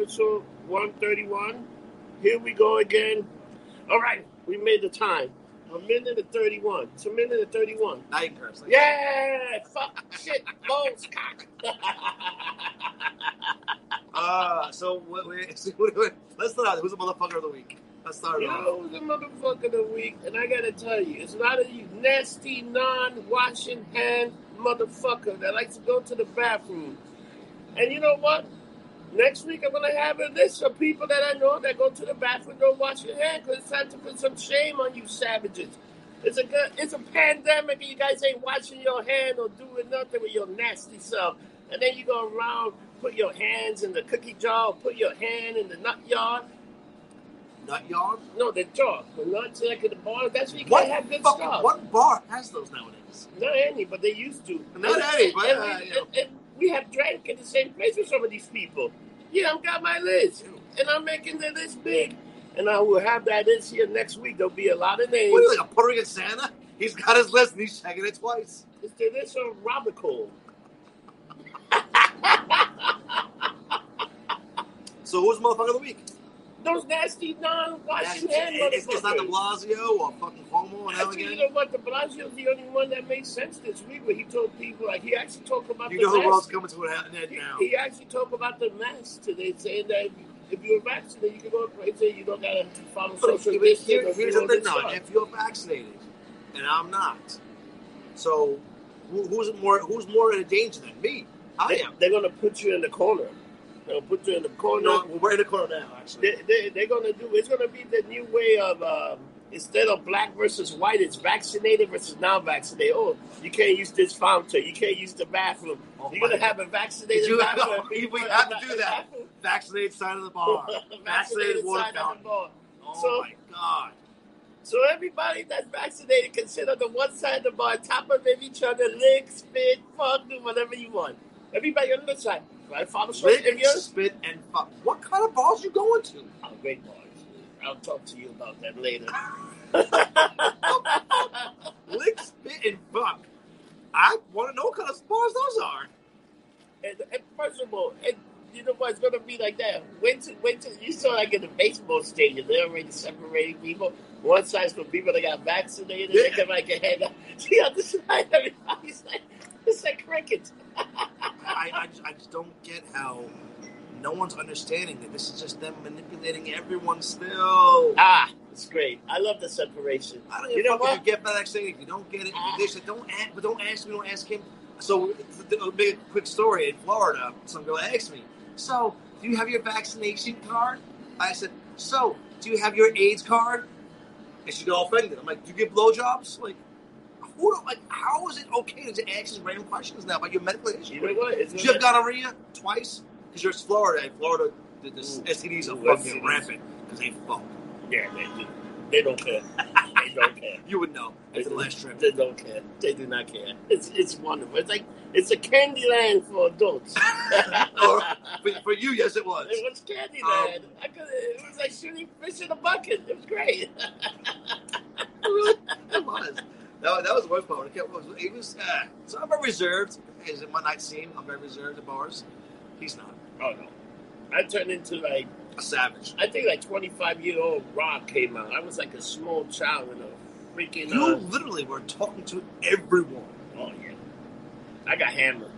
episode 131. Here we go again. All right, we made the time. A minute and 31. It's a minute and 31. Now you can Yeah! Fuck, shit, balls, cock. Uh, so what, wait, wait, let's start out. Who's the motherfucker of the week? Let's start You off. know who's the motherfucker of the week? And I gotta tell you, it's a lot of you nasty, non-washing hand motherfucker that likes to go to the bathroom. And you know what? Next week I'm gonna have a list of people that I know that go to the bathroom don't wash your hand because it's time to put some shame on you savages. It's a good, it's a pandemic and you guys ain't washing your hand or doing nothing with your nasty self. And then you go around, put your hands in the cookie jar, or put your hand in the nut yard. Nut yard? No, the jar. The nuts like at the bar. That's where you What, can't have good fucking, stuff. what bar has those nowadays? Not any, but they used to. Not And- any, but, and, uh, you know. We have drank at the same place with some of these people. Yeah, I've got my list, and I'm making the list big. And I will have that list here next week. There'll be a lot of names. What are you, like a Puerto Rican Santa? He's got his list and he's checking it twice. It's the list of. So who's the motherfucker of the week? Those nasty non-washing hand it's, it's not De. Blasio or fucking Cuomo and Actually, you know what? De Blasio's the only one that made sense this week. Where he told people, like he actually talked about the mask. You the know who else coming to an end He, now? he actually talked about the mask today, saying that if you're vaccinated, you can go to and you don't gotta follow But social here- here's the thing. If you're vaccinated and I'm not, so who, who's more who's more in danger than me? I They, am. they're gonna put you in the corner. They'll put you in the corner. No, we're in the corner now. Actually, They, they, they're gonna do. It's gonna be the new way of um, instead of black versus white, it's vaccinated versus non-vaccinated. Oh, you can't use this fountain. You can't use the bathroom. Oh You're gonna God. have a vaccinated Did you- bathroom. we have to do that. vaccinated side of the bar, vaccinated vaccinated water side of the fountain. bar. Oh So- my god! So everybody that's vaccinated can sit on the one side of the bar, top of each other, lick, spit, fuck, do whatever you want. Everybody on the other side. Right? Follow Spit, you're spit, and fuck. What kind of balls you going to? oh, great boys. I'll talk to you about that later. Lick, spit, and fuck. I want to know what kind of balls those are. and, and first of all, and you know what? It's gonna be like that. Wait till, wait till you saw like in the baseball stadium, they're already separating people. One side's for people that got vaccinated. They Yeah. can like hang out. The other side, everybody's like, it's like crickets. I, I, just, I just don't get how no one's understanding that this is just them manipulating everyone still. Ah, it's great. I love the separation. I don't You know a fuck if what? you get vaccinated. If you don't get it, they said don't ask, but don't ask me, don't ask him. So, a big quick story in Florida. Some girl asked me, "So, do you have your vaccination card?" I said, "So, do you have your AIDS card?" And she got offended. I'm like, "Do you give blowjobs?" Like, who? do- Like, how is it okay to ask these random questions now about your medical history? You know what? It's Did you have gonorrhea twice? Because you're in Florida, and Florida, the, the Ooh. STDs are Ooh, fucking STDs. rampant because they fuck. Yeah, they do. They don't care. they don't care. You would know after the last trip. They don't care. They do not care. It's it's wonderful. It's like it's a candy land for adults. Or, for, for you, yes, it was. It was candy Um, land. I could. It was like shooting fish in a bucket. It was great. It was. That, was- that was the worst part. It was, it was uh, so I'm very reserved. As it my night scene, I'm very reserved at bars. He's not oh no! I turned into like a savage. I think like twenty five year old Rob came out. I was like a small child in a freaking. You Uh, literally were talking to everyone, oh yeah. I got hammered.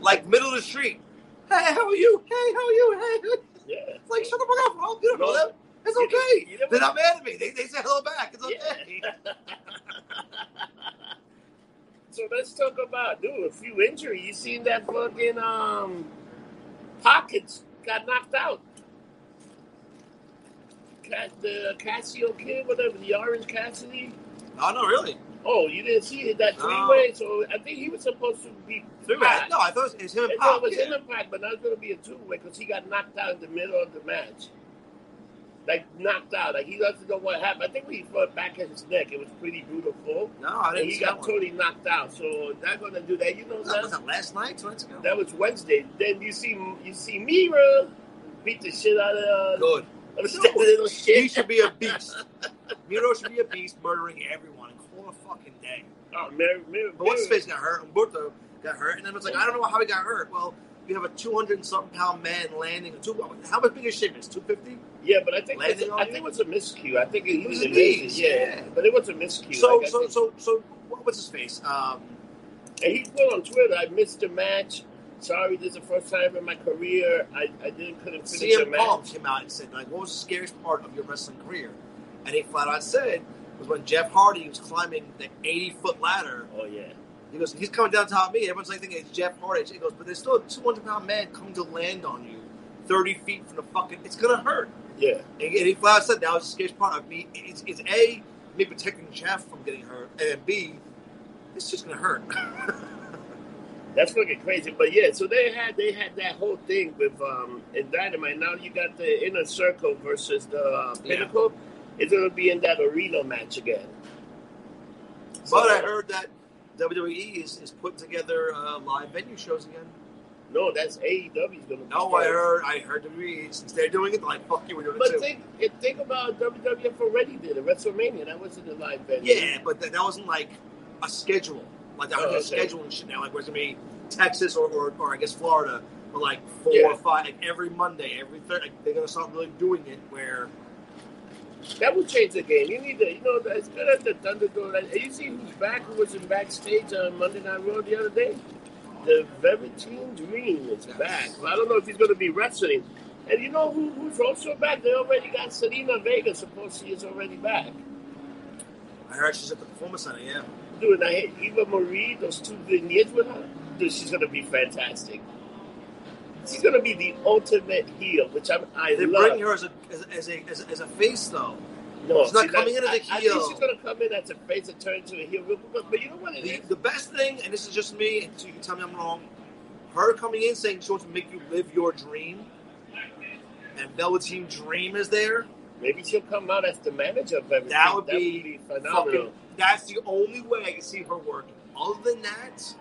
like middle of the street. Hey, how are you? Hey, how are you? Hey, Yeah. it's like shut the fuck up. Oh, you don't know No. It's okay. you know They're not mad at me. They, they say hello back. It's okay. Yeah. so let's talk about dude a few injuries. You seen that fucking um pockets got knocked out. Cat, the Casio kid, whatever the Orange Cassidy. Oh no, really? Oh, you didn't see it that No. three way. So I think he was supposed to be through Right. No, I thought it was him and no, it was yeah. in the pack, but now it's going to be a two way because he got knocked out in the middle of the match. Like knocked out. Like he doesn't know what happened. I think when he fought back at his neck, it was pretty beautiful. No, I didn't he see got one. totally knocked out. So going to do that. You know That was that? last night, two nights ago. That was Wednesday. Then you see you see Miro beat the shit out of, uh, Good. of that little shit. He should be a beast. Miro should be a beast, murdering everyone in a fucking day. Oh, Miro, Miro, But what's his face got hurt? Umberto got hurt, and then it's like I don't know how he got hurt. Well, you have a 200 and something pound man landing. Two, how much big is shit is 250? Yeah, but I think it's, on I think it was a miscue. I think he It was was a knees, yeah, yeah. but it was a miscue. So, Like, so, think- so, so, what- what's his face? Um, and he put on Twitter, "I missed a match. Sorry, this is the first time in my career I, I didn't couldn't finish a match." Punk came out and said, like, what was the scariest part of your wrestling career? And he flat out said, was when Jeff Hardy was climbing the 80 foot ladder. Oh yeah, He goes, he's coming down top of me. Everyone's like thinking it's Jeff Hardy. He goes, but there's still a 200 pound man coming to land on you 30 feet from the fucking, it's going to hurt. Yeah. And he flat out said that was the scariest part of me. It's, it's A, me protecting Jeff from getting hurt, and then B, it's just going to hurt. That's fucking crazy. But yeah, so they had they had that whole thing with um in Dynamite. Now you got the Inner Circle versus the uh, Yeah. Pinnacle. It's gonna be in that arena match again. but I heard that WWE is, is putting together uh, live venue shows again. No, that's AEW's gonna. be No, I heard. I heard WWE since they're doing it, like fuck you, we're doing it But too. think think about WWF already did it. WrestleMania that wasn't a live venue. yeah, but that, that wasn't like a schedule. Like I heard Oh, okay. scheduling shit now. Like where's gonna be Texas or, or, or I guess Florida, but like four Yeah. or five, like every Monday, every third. Like, they're gonna start really doing it where That would change the game. You need to, you know, as good as the Thunderdome. Like, you see who's back? Who was in backstage on Monday Night Raw the other day? The Velveteen Dream is back. Well, I don't know if he's going to be wrestling. And you know who, who's also back? They already got Zelina Vega. Suppose Supposedly is already back. I heard she's at the Performance Center. Yeah, Dude, and I hate Eva Marie. Those two vignettes with her. Dude, she's going to be fantastic. She's going to be the ultimate heel, which I'm, I they love. bring her as a as, a- as a as a, as a face though. No, She's not coming in as a I- I heel. think she's going to come in as a face and turn into a heel. real quick. But you know what it The, is? the best thing, and this is just me, and so you can tell me I'm wrong. Her coming in saying she wants to make you live your dream, and Velveteen Dream is there. Maybe she'll come out as the manager of everything. That would be phenomenal. Fucking, that's the only way I can see her working. Other than that,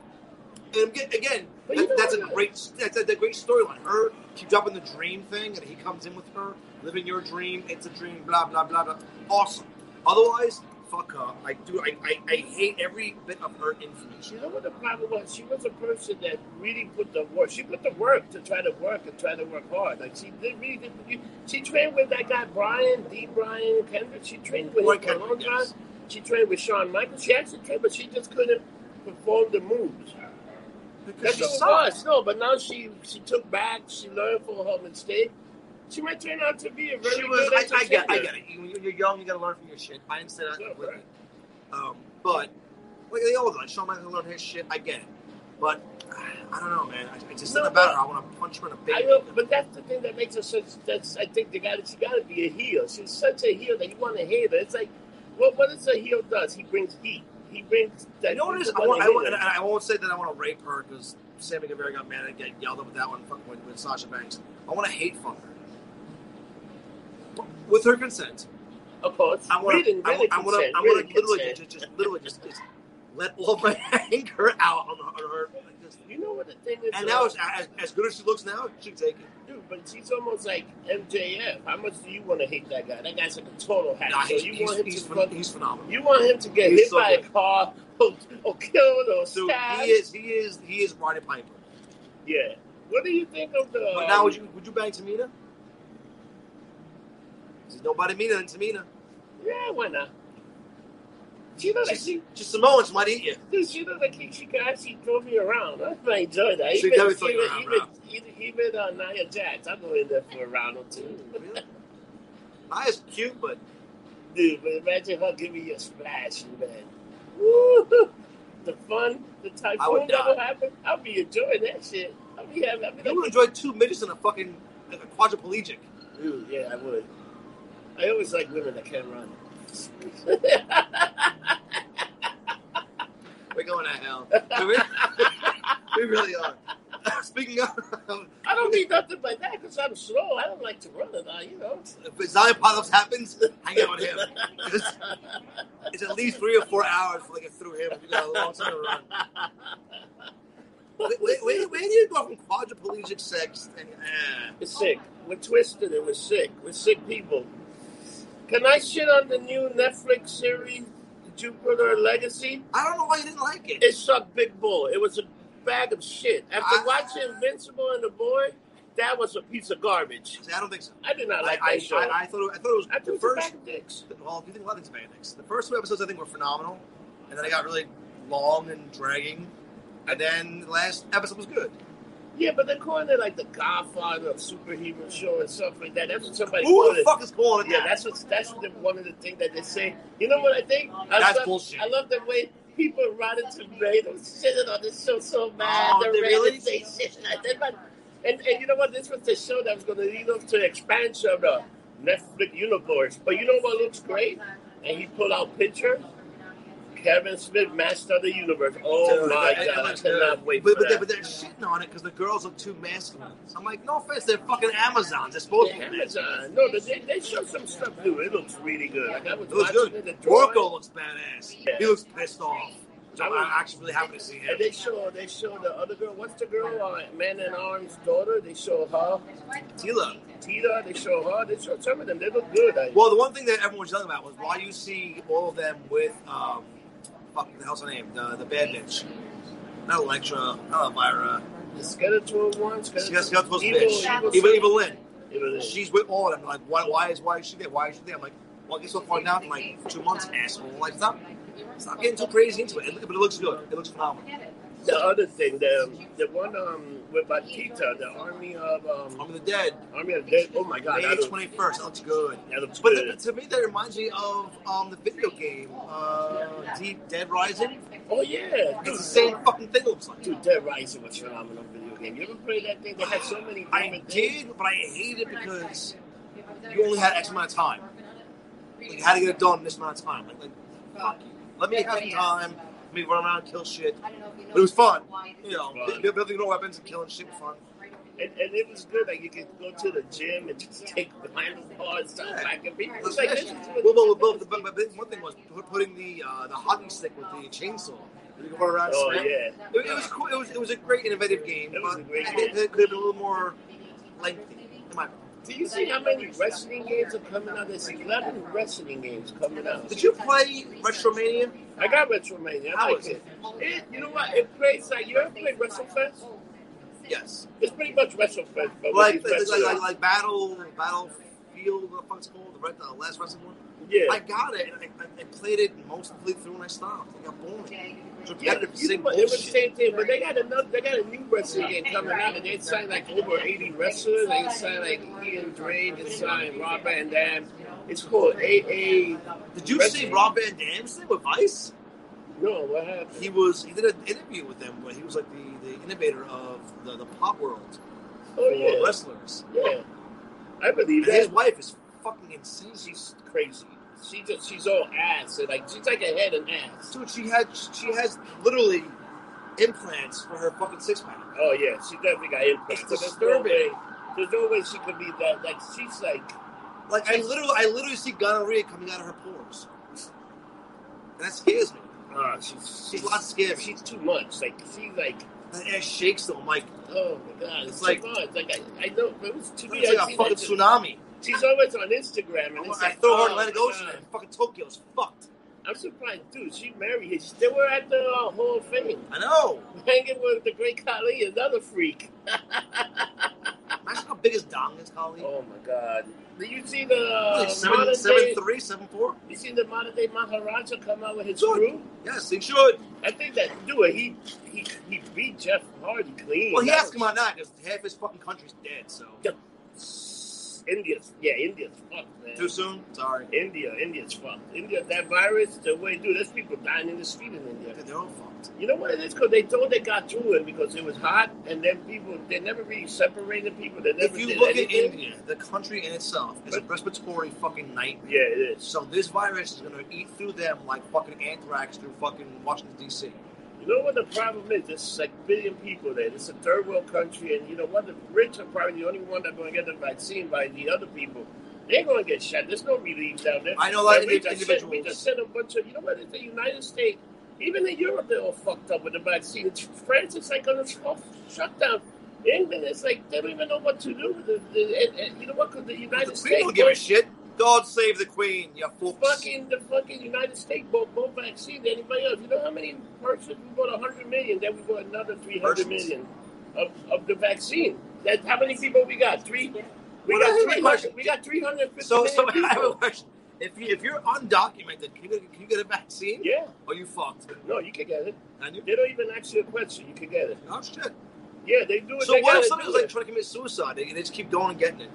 and again, again But you that, that's a great that's a, that's a great storyline. Her keep dropping the dream thing, and he comes in with her, living your dream. It's a dream. Blah blah blah blah. Awesome. Otherwise, fuck her. I do. I, I, I hate every bit of her information. You know what the problem was? She was a person that really put the work. She put the work to try to work and try to work hard. Like she did really did. She trained with that guy Brian D. Brian Kendrick. She trained with Brian him for a long time. yes. She trained with Shawn Michaels. She actually trained, but she just couldn't perform the moves. Because That's she sucks. No, but now she she took back. She learned from her mistake. She might turn out to be a very She was. good I, I get. I get it. You- When you're young, you gotta learn from your shit. I understand that Yeah, completely. right. Um, but like they all like Shawn Michaels learned his shit. I get it. But I don't know, man. I, it's just No, about her. I want to punch her in the I face. know, but that's the thing that makes her such. That's I think they got she got to be a heel. She's such a heel that you want to hate her. It's like what what is a heel does? He brings heat. He brings that. You know what it is? I, won't, wanna I, hate and I won't say that I want to rape her because Sammy Guevara got mad and get yelled at with that one fucking with, with Sasha Banks. I want to hate from her. With her consent. Of course, I want to. I want to. I want to literally just, just literally just, just let all my anger out on, on her. Like this. You know what the thing is? And now, as, as, as good as she looks now, she can take it. dude, but she's almost like MJF. How much do you want to hate that guy? That guy's like a total hack. Nah, so he's, you he's, want him he's, to phen- he's phenomenal. you want him to get He's hit so by a good. car or, or killed or Dude, stabbed. he is. He is. He is Roddy Piper. Yeah. What do you think of the? But now, um, would you would you bang Tamina? There's nobody meaner than Tamina. Yeah, why not? She looked like she, just Samoans might eat you. dude, she looked like she, she could actually throw me around. I enjoy that. She even, definitely threw you around, even, even, even uh, Nia Jax, I'll go in there for a round or two. Nia's cute, but Dude, but imagine her giving you a splash, man. Woo! The fun, the typhoon that will happen. I'll be enjoying that shit. I'll be having, I'll be you would enjoy two midgets in a fucking like a quadriplegic. dude, yeah, I would. I always like women that can run. We're going to hell. we, we really are. Speaking of, I don't need nothing but that because I'm slow. I don't like to run it, uh, you know. if Zion Polyps happens, hang out with him. It's, it's at least three or four hours before they get through him. You got a long time to run. Where, where, where, where do you go from quadriplegic sex? And, eh. It's sick. We're twisted and we're sick. We're sick people. Can I shit on the new Netflix series, Jupiter Legacy? I don't know why you didn't like it. It sucked big bull. It was a bag of shit. After I- watching Invincible and The Boy, that was a piece of garbage. See, I don't think so. I did not like I, that show. I, I thought it, I thought it was I the think it's a first. dicks. Well, you think a lot of things about Bandix. The first two episodes I think were phenomenal, and then it got really long and dragging. And then the last episode was good. Yeah, but they're calling it like the Godfather of superhero show and stuff like that. That's what somebody Who called the it. fuck is calling it Yeah, that? that's what that's the, one of the things that they say. You know what I think? I That's love, bullshit. I love the way people Rotten Tomatoes shitting on this show so bad. Oh, the they ratings really? say shit like that. But, and, and you know what? This was the show that was going to lead up to the expansion of the Netflix universe. But you know what looks great? And he pulled out pictures. Kevin Smith, Master of the Universe. Oh my god! I cannot good. wait but, but, they, that. but they're shitting on it because the girls look too masculine. I'm like, no offense, they're fucking Amazons. They're supposed to be. Amazon. No, they, they show some stuff too. It looks really good. Like I was It looks good. it. The drawing, Orko looks badass. Yeah. He looks pissed off. So I I'm actually really happy to see him. And they show they show the other girl. What's the girl? Uh, Man-At-Arms' daughter. They show her. Teela. Tita. They show her. They show some of them. They look good. I, Well, the one thing that everyone was yelling about was why you see all of them with, um, fuck, the hell's her name? The, the bad bitch. Not Electra, not Elvira. the Skeletor one. Skeletor, Skeletor's evil, bitch. evil, Evil, Evil Lynn. Evil, She's with all of them. Like, why, why is why is she there? Why is she there? I'm like, well, I guess we'll find out in like two months, asshole. Like, stop, stop getting too crazy into it. it. But it looks good. It looks phenomenal. The other thing, the the one um with Batista, the Army of um Army of the Dead, Army of the Dead. Oh my God, May 21st. That looks good. that looks But good. the, to me, that reminds me of um, the video game, uh, Deep Dead Rising. oh yeah, It's the same fucking thing. It looks like. Dude, Dead Rising was a phenomenal video game. You ever played that thing? They had so many I different things. did, but I hated it because you only had X amount of time. Like, you had to get it done in this amount of time. Like, like fuck you. Let me have some time. Let me run around and kill shit. But it was fun. You know, Fun. building no weapons and killing shit was fun. And, and it was good. Like you could go to the gym and just take the handlebar and stuff Yeah. back and be. Well, It's like this is what- well, well, but, but, but one thing was putting the uh, the hockey stick with the chainsaw. You could run around. and Oh yeah. It, it was cool. It was it was a great innovative game. It was but a great it, game. it could have been a little more lengthy. in my opinion. Do you see how many wrestling games are coming out? There's 11 wrestling games coming out. Did you play Retromania? I got WrestleMania. I like it. it. You know what? It plays like you ever played WrestleFest? Yes. It's pretty much WrestleFest, but Like like, like, like, Battle Battlefield, what the fuck's it called? The, the last wrestling one? yeah. I got it, and I, I, played it mostly through and I stopped. I got bored. It's Yeah, you know what, it was the same thing, but they got another. They got a new wrestling game coming out, and they signed like over eighty wrestlers. They signed like Ian Dre, they signed Rob Van Dam. It's called AA. Did you see Rob Van Dam's thing with Vice? No, what happened? He was he did an interview with them where he was like the, the innovator of the, the pop world Oh for yeah, wrestlers. yeah. I believe And his wife is fucking insane. She's crazy. She just she's all ass. and, Like she's like a head and ass. Dude, she had she has literally implants for her fucking six pack. Oh yeah, she definitely got implants. It's disturbing. There's no way she could be that. Like she's like. Like I literally I literally see gonorrhea coming out of her pores. And that scares me. Ah, she's She's a lot scary. She's too much. Like she's like. That ass shakes though. I'm like, Oh my god, it's, It's like, too much. Like I, I know, it was to me. it's like a fucking tsunami. She's always on Instagram, and it's I like, throw her oh, in Atlantic Ocean and fucking Tokyo's fucked. I'm surprised, dude. She married him. They were at the uh, Hall of Fame, I know. hanging with the great Khali, another freak. Imagine how big his dong is, Colleen. oh my god! Did you see the uh, Like seven, modern seven day? three, seven four. You seen the modern day Maharaja come out with his Good. crew? Yes, he should. I think that dude, he he he beat Jeff Hardy clean. Well, he That has to come out now because half his fucking country's dead. So was- India's yeah, India's fucked, man. too soon. Sorry. India, India's fucked. India, that virus, the way, dude, there's people dying in the street in India. They're all fucked. You know what it is? Because they thought they got through it because it was hot, and then people, they never really separated people. They never If you look at. India, the country in itself is a respiratory fucking nightmare. Yeah, it is. So this virus is gonna eat through them like fucking anthrax through fucking Washington D.C. You know what the problem is? There's like a billion people there. It's a third world country, and you know what? The rich are probably the only one that going to get the vaccine by the other people. They're going to get shot. There's no relief down there. I know a lot of we just individuals- we just sent a bunch of, you know what? It's the United States, even in Europe, they're all fucked up with the vaccine. It's, France is like on a shutdown. England is like, they don't even know what to do with it. And, and you know what? Because the United The States. people don't give a shit. God save the Queen, you fucks. Fucking the fucking United States bought more vaccine than anybody else. You know how many persons we bought hundred million, then we bought another three hundred million of, of the vaccine. That how many people we got? Three. We Well, got three question. We got three hundred fifty So, so I have a question. If, you, if you're undocumented, can you, get, can you get a vaccine? Yeah. Or you fucked? No, you can get it. And you? They don't even ask you a question. You can get it. Oh, shit. Yeah, they do it. So they what if gotta somebody do was like it. trying to commit suicide and they just keep going and getting it?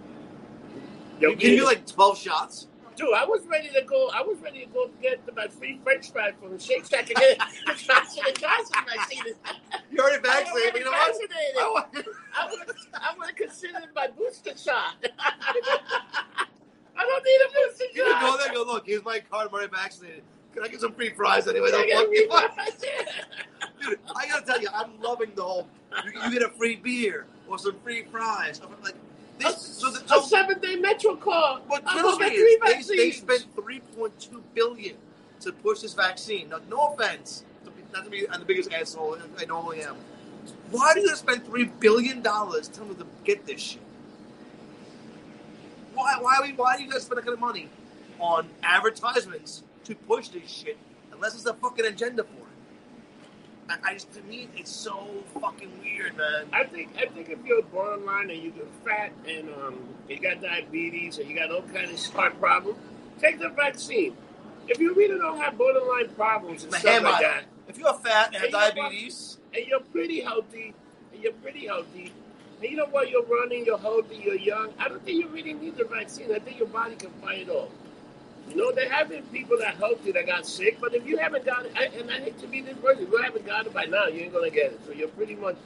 Yo, You can do like 12 shots? Dude, I was ready to go. I was ready to go get my free French fry from Shake Shack and get the Johnson and Johnson vaccine. You already I'm vaccinated, already but you know vaccinated. I want- I would I would have considered my booster shot. I don't need a booster shot. You can go there and go, look, here's my card, I'm already vaccinated. Can I get some free fries anyway? I Don't got fuck free fries. Dude, I gotta tell you, I'm loving the whole. You, you get a free beer or some free fries. I'm like this. So, the, A so seven day Metro card. what kills me three is they, they spent 3.2 billion to push this vaccine. Now, no offense, to be- not to be I'm the biggest asshole I normally am. Why do you spend three billion dollars telling them to get this shit? Why? Why? we- Why do you guys spend that kind of money on advertisements to push this shit unless it's a fucking agenda for it? I, I just to me it's so fucking weird, man. I think I think if you're borderline and you're fat and um, you got diabetes and you got all kinds of heart problems, take the vaccine. If you really don't have borderline problems and My stuff like that, If you're fat and have Hey, you know diabetes, and you're pretty healthy, and you're pretty healthy, and you know what, you're running, you're healthy, you're young, I don't think you really need the vaccine. I think your body can fight it off. You know, there have been people that helped you that got sick, but if you haven't got it, I, and I hate to be this person, if you haven't got it by now, you ain't gonna get it. So you're pretty much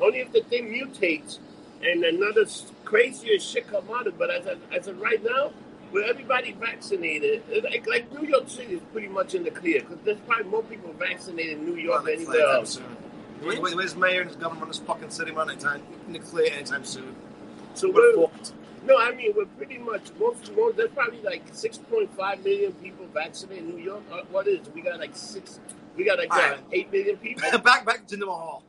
only if the thing mutates and another s- crazier shit come out of it. But as of, as of right now, with everybody vaccinated, it- like, like New York City is pretty much in the clear because there's probably more people vaccinated in New York than anywhere anytime else. soon. Wait, wait, where's mayor and his governor run this fucking city run anytime in the clear anytime soon? So We're we're, fucked. No, I mean we're pretty much most, most there's probably like 6.5 million people vaccinated in New York. Uh, what is it? we got like six? We got like All right. eight million people. back back to Jinder Mahal.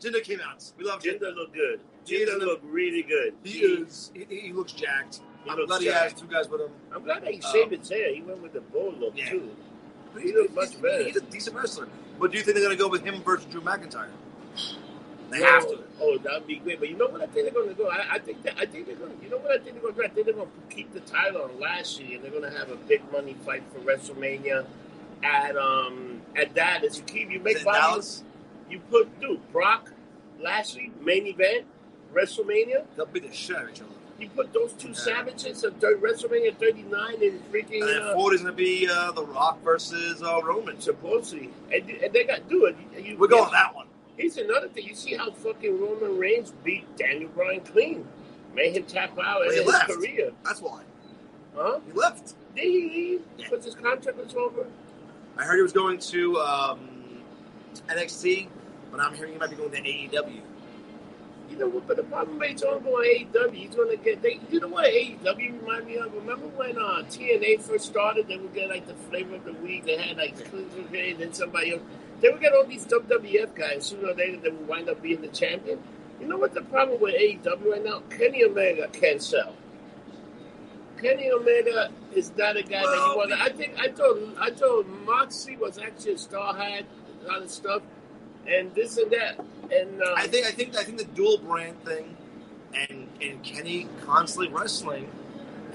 Jinder came out. We love Jinder. Jinder look good. He Jinder look really good. He is. He, he looks jacked. He I'm looks glad he jacked. has two guys with him. I'm glad that he Um, shaved his hair. He went with the bull look Yeah. too. But He looks much better. He's a decent wrestler. But do you think they're gonna go with him versus Drew McIntyre? They No, have to. Oh, that'd be great. But you know what I think they're going to go? I, I think that I think they're going. to You know what I think they're going to do? I think they're going to keep the title on Lashley, and they're going to have a big money fight for WrestleMania. At um at that, as you keep you make Dallas? you put dude Brock, Lashley main event, WrestleMania. They'll be the shit out of each other. You put those two Yeah. savages of WrestleMania 39 and freaking And then uh, 40 is gonna be uh, The Rock versus uh, Roman. supposedly, and, and they got to do it. You, We're going that one. Here's another thing. You see how fucking Roman Reigns beat Daniel Bryan clean, made him tap out Well, in he his left. career. That's why. Huh? He left. Did he leave because his contract was over? I heard he was going to um, NXT, but I'm hearing he might be going to AEW. You know what? But the problem is, he's going to AEW. He's going to get. They, you know what AEW remind me of? Remember when uh, TNA first started? They would get like the flavor of the week. They had like Cleveland and then somebody else. They would get all these WWF guys. Sooner or later, they would wind up being the champion. You know what the problem with AEW right now? Kenny Omega can't sell. Kenny Omega is not a guy that you want. to I think I told I told Moxley was actually a star, had a lot of stuff, and this and that. And uh, I think I think I think the dual brand thing, and and Kenny constantly wrestling.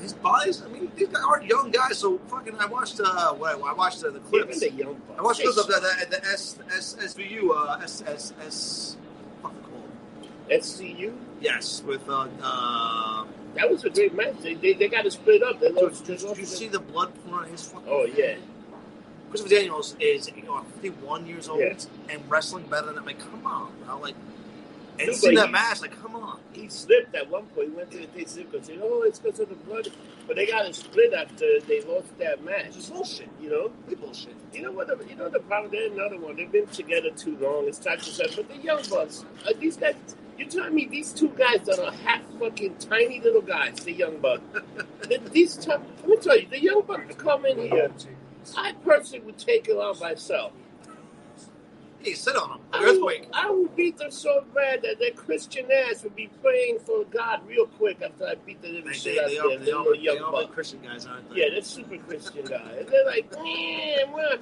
His body's. I mean, these guys are young guys. So fucking. I watched. Uh, what I watched uh, the even clips. the young bucks. I watched clips of the, the, the S, S, SVU. Uh, S S S. Fuck. SCU. Yes, with uh, uh, That was a great match. They they, they got to split up. They did, lost. did, you see the blood pouring on his fucking? Oh yeah. Christopher Daniels is you know 51 years old Yeah. and wrestling better than I'm like, come on, bro. Like, and seeing that match, like, come on. He slipped at one point. He went to the thing slip because said, "Oh, it's because of the blood." But they got to split after they lost that match. It's bullshit. You know. Complete bullshit. You know what? The, you know the problem. There's another one. They've been together too long. It's time to set. But the young bucks, uh, these guys. You telling me these two guys that are half fucking tiny little guys, the young bucks. these two, let me tell you, the young bucks come in here. I personally would take it on myself. He sit on him. I Like earthquake. I will beat them so bad that their Christian ass would be praying for God real quick after I beat the living They, shit they, out they, of them. they, Them are, little they young are Christian guys, aren't they? Yeah, they're super Christian guys. They're like, man, well,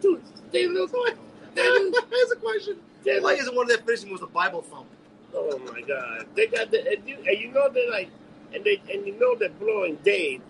dude, they look like. Here's a question. They Why look, isn't one of their finishing moves a Bible thump? oh my god, they got the and you, and you know they're like, and they and you know they're blowing Dave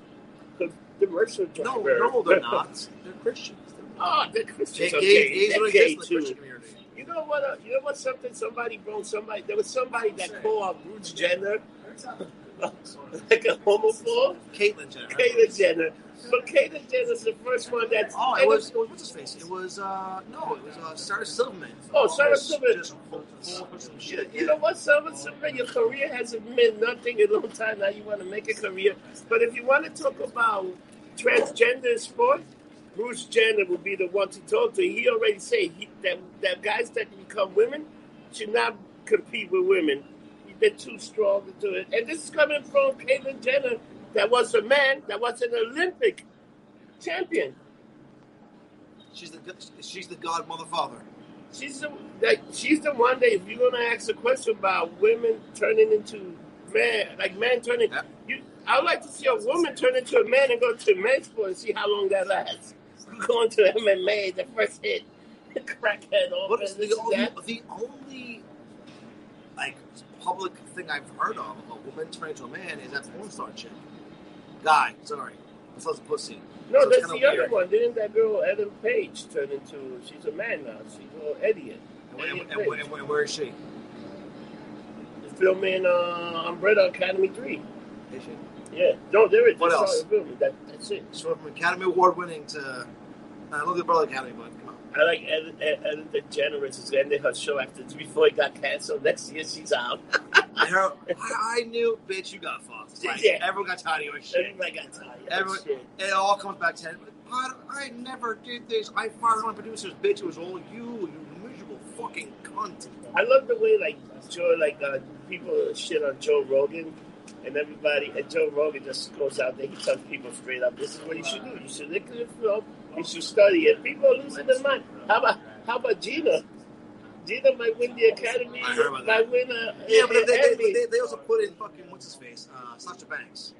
because the commercial No, no, they're not. They're Christians. Oh, they're Gay, Christians. gays, Okay, gays they're gay exist the too. Christian community. You know what? Uh, you know what? Something somebody broke. Somebody there was somebody that called out Bruce Jenner like a homophobe. Caitlyn Jenner. Caitlyn Jenner. But Caitlyn Jenner's the first one that. Oh, it was, it was what's his face? It was uh no, it was uh, Sarah Silverman. Oh, Sarah Just- Silverman. Just full, full of some shit. You know what, Sarah Silverman? your career hasn't meant nothing in a long time. Now you want to make a career. But if you want to talk about transgender sport, Bruce Jenner would be the one to talk to. He already said he, that that guys that become women should not compete with women. They're too strong to do it. And this is coming from Caitlyn Jenner, that was a man, that was an Olympic champion. She's the she's the godmother father. She's the like she's the one that if you're gonna ask a question about women turning into man, like man turning, you, I would like to see a woman turn into a man and go to men's sport and see how long that lasts. Going to MMA, the first hit, crackhead. What is the, that. the only like public thing I've heard of a woman turning into a man is that porn star chick. Guy, sorry. This was a pussy. No, So that's the kinda other one. Didn't that girl Ellen Page turn into? She's a man now. She's a little idiot. And, and, and, and, and where is she? Filming uh, Umbrella Academy three. Is she? Yeah, no, there is. What Just else? That, that's it. Went from Academy Award winning to I look at Brother Academy, but come on. I like Ellen, Ellen DeGeneres is ending her show after before it got canceled. Next year she's out. Her, I knew, bitch, you got fucked. Like, Yeah. Everyone got tired of your shit. Everybody got tired. of Everyone- shit. It all comes back to I, I never did this. I fired my producers, bitch. It was all you, you miserable fucking cunt. I love the way like Joe, like uh, people shit on Joe Rogan, and everybody, and Joe Rogan just goes out there. He tells people straight up, "This is what you should do. You should look at the film. You should study it." People are losing their mind. How about how about Gina? Gina might win the Academy. I heard about Might win a Yeah, but they, they, they, they also put in fucking what's his face, uh, Sasha Banks,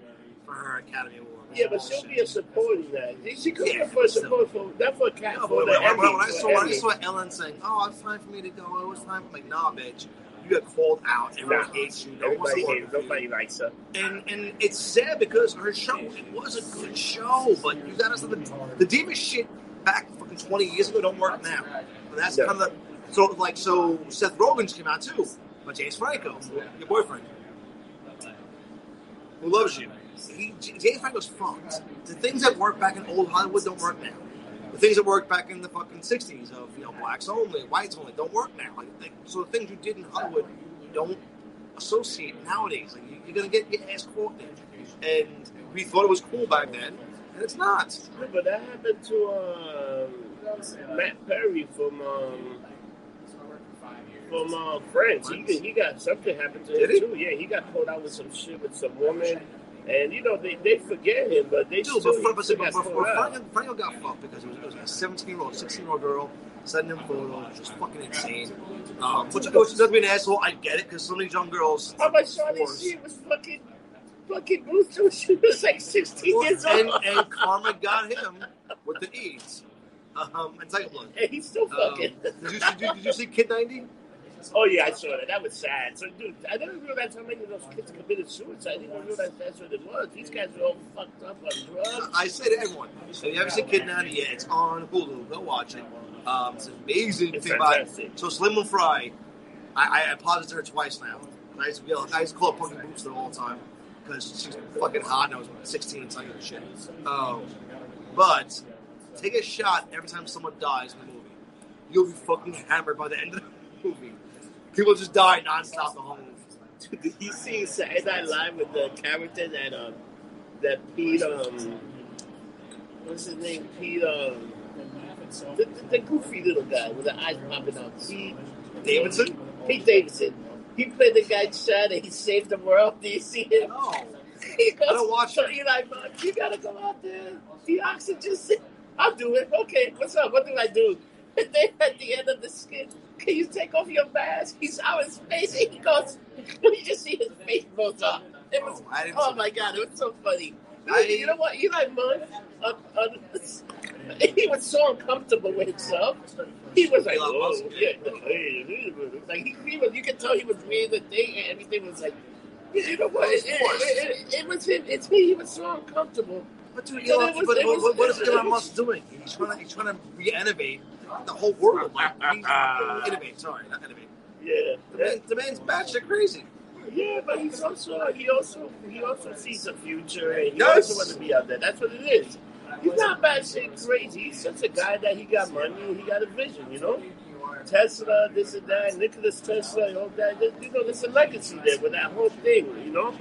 for her Academy Award. Yeah, but she'll be a supporting that. She could Yeah, be for a still. support for not for a cat No, for but the when, when, when I for saw when I saw Ellen saying, "Oh, it's time for me to go," it was time. I'm like, "Nah, bitch, you got called out. Everyone Nah, hates you. No one Everybody hates. Nobody likes her. And and it's sad because her show it was a good show, but you got us the the diva shit back fucking 20 years ago don't work now. And that's kind of so like so Seth Rogen's came out too, but James Franco, your boyfriend, who loves you. He, James Franco's fucked. The things that work back in old Hollywood don't work now. The things that worked back in the fucking 60s of you know blacks only, whites only don't work now. Like, like, so the things you did in Hollywood you don't associate nowadays. Like you, you're gonna get your ass caught there. And we thought it was cool back then, and it's not. Yeah, but that happened to um, Matt Perry from um, from uh, Friends. He, got- he got something happened to him he? too. Yeah, he got caught out with some shit with some woman, and you know they, they forget him, but they still, but, but, but, but, got but, but. Franco, Franco got fucked because it was, it was a 17 year old, 16 year old girl sending him photos, which was fucking insane. Um, which, which doesn't mean an asshole. I get it because some of these young girls. How about Force. Sheen was fucking fucking when she was like sixteen years old, and, and karma got him with the AIDS. Um, and Tiger Blood. and he's still Um, fucking. did, you, did, you, did you see Kid 90? Oh yeah, I saw that. That was sad. So, dude, I didn't realize how many of those kids committed suicide. I didn't realize that's what it was. These guys are all fucked up on drugs. I say to everyone, if you ever seen Kid 90, yeah, it's on Hulu. Go watch it. Um, it's an amazing It's thing about it. fantastic. So Soleil Moon Frye, I, I, I paused her twice now. I used to, be, I used to call her Punky Brewster all the time because she's fucking hot and I was 16 and talking shit. Um, but take a shot every time someone dies in the movie. You'll be fucking hammered by the end of the movie. People just die nonstop the whole movie. Did you see Saturday Night Live with the character that um that Pete um what's his name Pete um the, the, the goofy little guy with the eyes popping out Pete Davidson? Pete Davidson he played the guy Chad and he saved the world. Do you see him? No. He goes, I don't watch so. Eli, you gotta go out there. The oxygen. I'll do it. Okay, what's up? What do I do? And then at the end of the skit, can you take off your mask? He saw his face he goes, you just see his face goes up. It was, Oh, oh my god, it was so funny. I- you know what? Eli Munn, uh, uh, he was so uncomfortable with himself. He was like, oh, yeah, like he, he was. You could tell he was reading the thing, and everything was like, you know what? It, it, it, it was him. It's me. He was so uncomfortable. But dude, Elon, was- but was- what- what is Elon Musk doing? He's trying to he's trying to re-innovate the whole world. Like, he's innovate. Sorry, not innovate. Yeah, The, man, the man's batshit crazy. yeah, but he's also he also he also sees the future, and he Yes. also wants to be out there. That's what it is. He's not bad shit crazy. He's just a guy that he got money he got a vision, you know. Tesla, this and that, Nicholas Tesla, all that. You know, there's a legacy there with that whole thing, you know.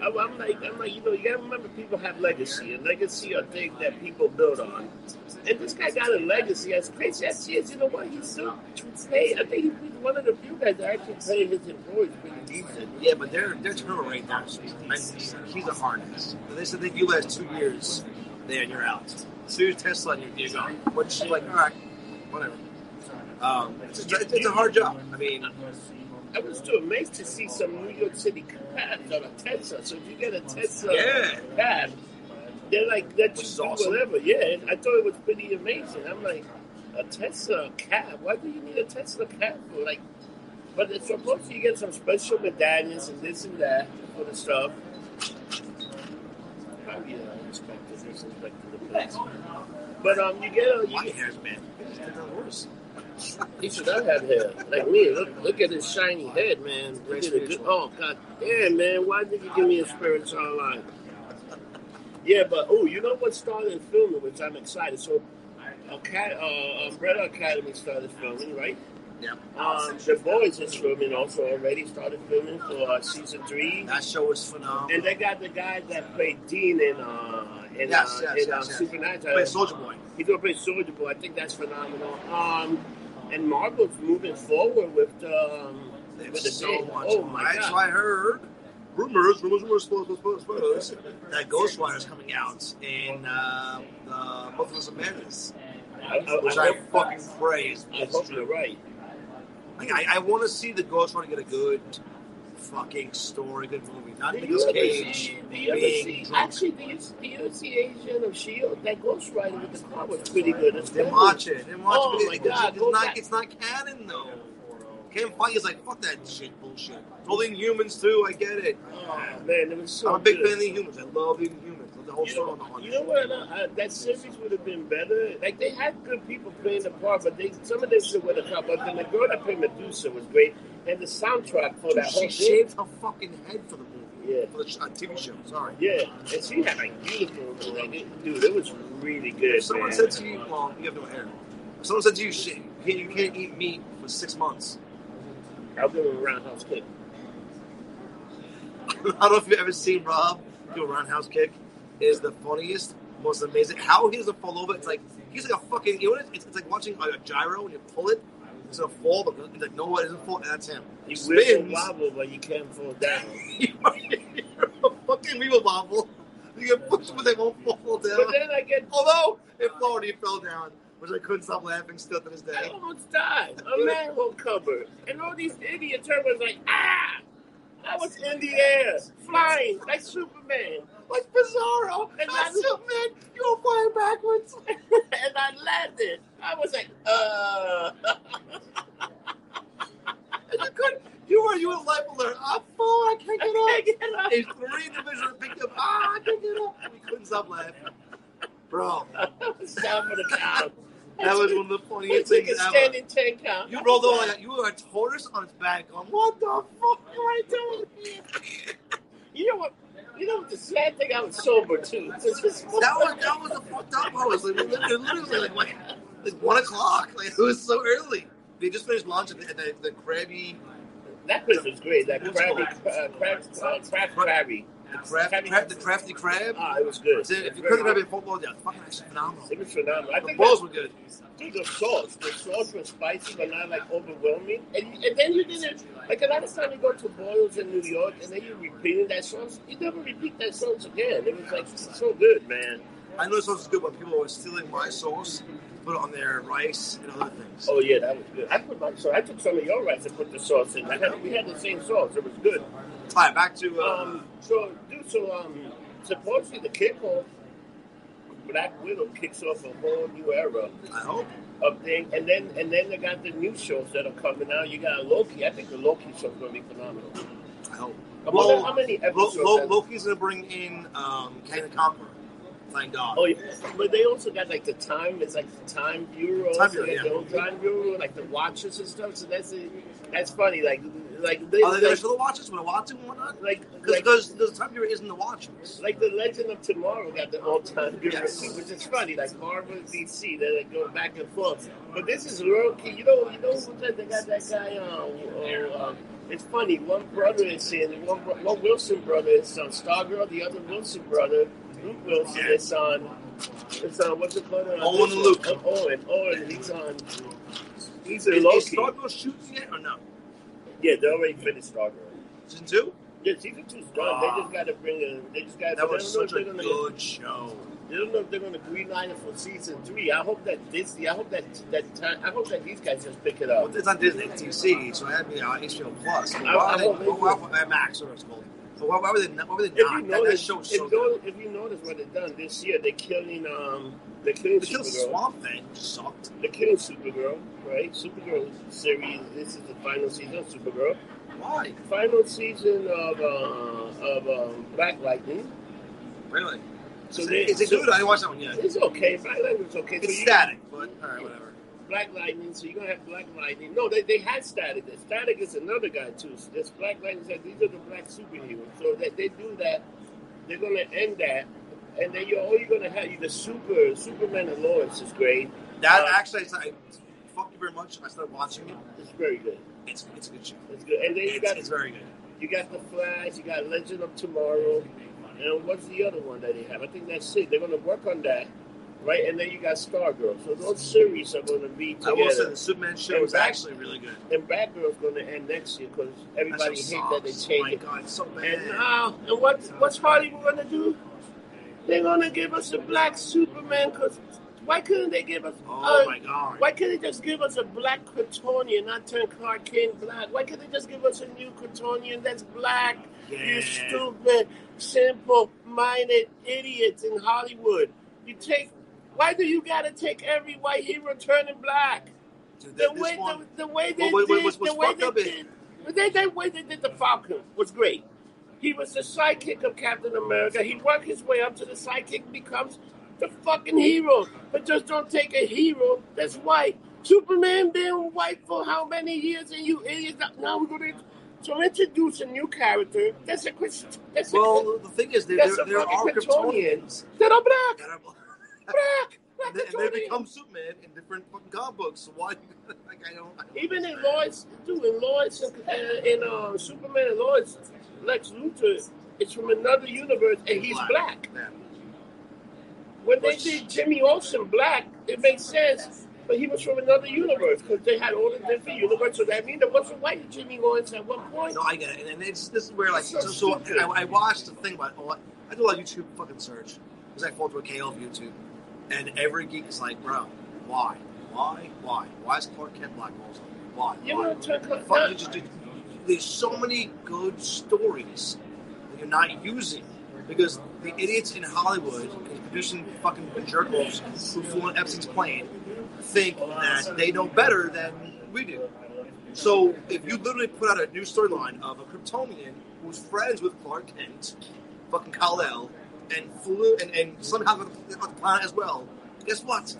I'm, I'm like, I'm like, you know, you gotta remember people have legacy, and legacy are things that people build on. And this guy got a legacy. As crazy as he is, you know what? He's still pay. I think he's one of the few guys that actually pay his employees pretty decent. Yeah, but their their turnover rate now is he's, he's a hard ass. They said that you last two years there and you're out. As soon as Tesla you're, you're gone. Which like, all right, whatever. Um, it's, a, it's a hard job. I mean, I was too amazed to see some New York City cabs on a Tesla. So if you get a Tesla Yeah. cab, they're like let you do awesome. whatever. Yeah, I thought it was pretty amazing. I'm like, a Tesla cab? Why do you need a Tesla cab for? Like, but it's supposed to you get some special medallions and this and that for the stuff. Probably uh, inspector, inspector, the place. But um, you get a you my get, hair's man. It's getting worse. He should not have hair like me. Look, look at his shiny head, man. Look Very at it. spiritual. Oh god damn, man. Why did you give me a spiritual line? Yeah, but oh, you know what started filming, which I'm excited. So, okay, uh, Umbrella Academy started filming, right? Yeah. Um, the Boys is filming also already started filming for uh, season three, That show was phenomenal. and they got the guy that played Dean in uh, in, Yes, uh, yes, in uh, yes, yes. Supernatural. Play Soldier Boy. He's gonna play Soldier Boy. I think that's phenomenal. Um, and Marvel's moving forward with the um, with the so big- much. Oh my god! why I heard rumors, rumors, rumors, rumors, rumors, rumors, that Ghost Rider's coming out in uh, the Multiverse of Madness, I, I, which I, I, fucking praise. I hope you're right. Like, I, I want to see the Ghost Rider get a good fucking story, good movie. Not Do Nicolas Cage see? Do you ever being? Actually, you, do you Agent of Shield? That Ghost Rider with the car was pretty good. It's Didn't good. watch it. Didn't watch Oh it. My God, it's, not, back. It's not canon though. Kevin Feige is like, fuck that shit bullshit. Totally Inhumans too. I get it. Oh man, it was so I'm a big good. fan of the Inhumans. I love the Inhumans. Love the whole You story know, the you know what? Uh, that series would have been better. Like they had good people playing the part, but they some of them should would have come. But then the girl that played Medusa was great, and the soundtrack for Dude, that she whole thing. shaved her fucking head for the movie. Yeah. For the sh- uh, TV show. Sorry. Yeah, and she had like beautiful, like dude. It was really good. If someone man. said to you, well, you have no hair. If someone said to you, shit, you can't, you can't eat meat for six months. "I'll give him a roundhouse kick." I don't know if you've ever seen Rob do a roundhouse kick. It is the funniest, most amazing. How he doesn't fall over, it's like he's like a fucking. You know what? It's, it's like watching a gyro and you pull it. It's gonna fall, but it's like no, it doesn't fall, and that's him. He spins. wobble, but you can't fall down. You're a fucking Weeble wobble. You get pushed, but they won't fall down. But then I get, Although in Florida, he fell down, which I couldn't stop laughing still to this I almost died. A manhole cover, and all these idiot turtles like, ah! I was in the air, flying like Superman. Like Bizarro, And I- Superman. You were flying backwards. and I landed. I was like, uh. And you couldn't. You were you were life alert. I'm full. I can't get I up. can't get up. There's three individuals picked up. Ah, I can't get up. We couldn't stop laughing, bro. I down for the count. That was one of the funniest things a ever. standing ten count. You rolled over like you were a tortoise on its back. Going, what the fuck am I doing? here?" You know what? You know what? The sad thing, I was sober too. This That was that was the fucked up part. Was like literally, literally like, like like one o'clock. Like it was so early. They just finished lunch at the, the, the Krabby, that place was great. That crabby, uh, crab, uh, crab, crabby. The craft, Krabby- crab, the crafty crab. Ah, it was good. It. If you couldn't have it football, yeah, fucking actually phenomenal. It was phenomenal. I The think balls were good. dude, the sauce, the sauce was spicy, but not like overwhelming. And, and then you didn't like a lot of times you go to Boils in New York, and then you repeating that sauce. You never repeat that sauce again. It was like so good, man. I know sauce is good, but people were stealing my sauce put it on their rice and other things. Oh yeah, that was good. I put my so I took some of your rice and put the sauce in. I had, we had the same sauce. It was good. All right, back to uh, Um, so dude, so um, supposedly the kickoff, Black Widow kicks off a whole new era I hope. of thing, and then and then they got the new shows that are coming out. You got Loki. I think the Loki show's gonna be phenomenal. I hope. Wonder how many episodes? Lo- that- Loki's gonna bring in um, Kang the Conqueror. Thank God. Oh, yeah. but they also got like the time. It's like the time bureau. Time Bureau, yeah. the own time bureau, like the watches and stuff. So that's it. That's funny. Like, like they, Are they there like, for the Watchers? Will Watch and whatnot? like, Because like, the time period isn't the Watchers. like the Legend of Tomorrow got the own time bureau, Yes. too, which is funny. Like Marvel and DC, they're like going back and forth. But this is real key. You know, you know who said they got that guy? Um, oh, um, it's funny. One brother is in one, one Wilson brother is on Stargirl. The other Wilson brother, Luke Wilson, is on. It's on what's it called? Uh, Owen this and one. Luke. Uh, Owen. Owen. He's on. He's Is, in is Stargirl shooting yet or no? Yeah, they already finished Stargirl. Season two? Yeah, season two's done. Ah. they just got to bring a. They just got. That was such a gonna- good show. They don't know if they're going to greenlight it for season three. I hope that Disney. I hope that that time. I hope that these guys just pick it Well, up. it's on Disney XTC, so it had to be on HBO Plus. I- I they, hope they why, why, Max, or it's called. Why, why were they not? Why were they If you not? That, that notice, show's if, so notice, if you notice what they've done this year, they're killing um, they're killing They killed Supergirl. Swamp Thing, sucked. They're killing Supergirl, right? Supergirl series. This is the final season of Supergirl. Why? Final season of uh, of um, Black Lightning. Really? So is, they- it, is it so- good? I didn't watch that one yet. It's okay. Black Lightning's okay. So It's you- static, but alright, whatever. Black Lightning, so you're gonna have Black Lightning. No, they, they had Static. Static is another guy too. So this Black Lightning said these are the black superheroes. So that they do that, they're gonna end that, and then you're all you're gonna have you the super Superman and Lois is great. That Uh, actually, it's like, fuck you very much. I started watching it. It's very good. It's it's a good show. It's good. And then you It's, got it's very good. you got the Flash, you got Legend of Tomorrow, and what's the other one that they have? I think that's it. They're gonna work on that, right? And then you got Stargirl. So those series are gonna be together. I will say the Superman show is actually really good. And Batgirl's gonna end next year because everybody hates that they sucks. changed Oh my god, it's so bad. And now, and what, what's Hollywood gonna do? They're gonna give us a black Superman. Cause why couldn't they give us? oh uh, my god. Why couldn't they just give us a black Kryptonian, not turn Clark Kent black? Why can't they just give us a new Kryptonian that's black? You stupid, simple-minded idiots in Hollywood. You take. Why do you gotta take every white hero turning black? Dude, The way one, the, the way they Well, wait, wait, did the way they up is- did they, they way they did the Falcon was great. He was the sidekick of Captain America. He worked his way up to the sidekick becomes the fucking hero. But just don't take a hero that's white. Superman been white for how many years and you idiots now we're gonna so introduce a new character. That's a Chris that's a well, the thing is, there, there, there are. Kryptonians that are black. that are Black. Black and they, they become Superman in different fucking comic books. So why? Like I don't. I don't Even in understand. Lois, dude, in Lois, uh, in uh, Superman and Lois, Lex Luthor is from another universe and he's black. Yeah. When they Which- did Jimmy Olsen black, it makes sense. But he was from another universe because they had all the different universes. So that means there wasn't white Jimmy Olsen at one point. No, I get it, and, and it's this is where like So so, so. I, I watched the thing about oh, I do a lot of YouTube fucking search because I fall to a KL of YouTube, and every geek is like, bro, why, why, why, why is Clark Kent black also? Why? You why? Fuck, you just, you- there's so many good stories that you're not using because the idiots in Hollywood producing fucking jerk offs who flew on Epstein's plane think that they know better than we do. So if you literally put out a new storyline of a Kryptonian who's friends with Clark Kent, fucking Kal-El, and flew and, and somehow got on the planet as well, guess what?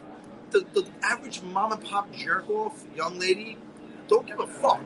The, the average mom and pop jerk off young lady don't give a fuck.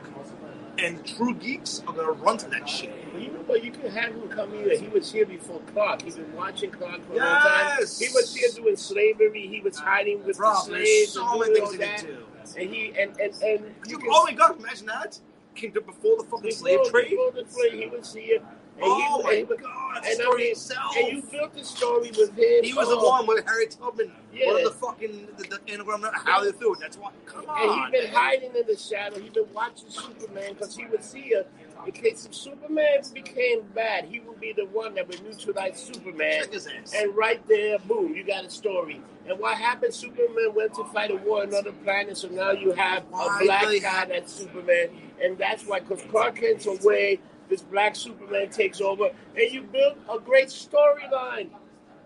And true geeks are gonna run to that shit. But you know what? You can have him come here. He was here before Clark. He's been watching Clark for a long time. Yes! He was here doing slavery. He was hiding with Bro, the there's slaves so and many doing all things that. do. And he and and and you You, can oh my god, imagine that! Came to before the fucking slave trade. before the slave, he was here. And Oh he, my and, god, and the I story mean, itself. and you built the story with him. He was the um, one with Harry Tubman Yeah. What are the fucking the, the anagram? How they threw it? That's why. Come on. And he's been man. hiding in the shadow. He's been watching Superman because he would see a. In case if Superman became bad, he would be the one that would neutralize Superman. Check his ass. And right there, boom, you got a story. And what happened? Superman went to fight a war on another planet, so now you have Why a black guy that's Superman, and that's why because Clark Kent's away, this black Superman takes over, and you build a great storyline.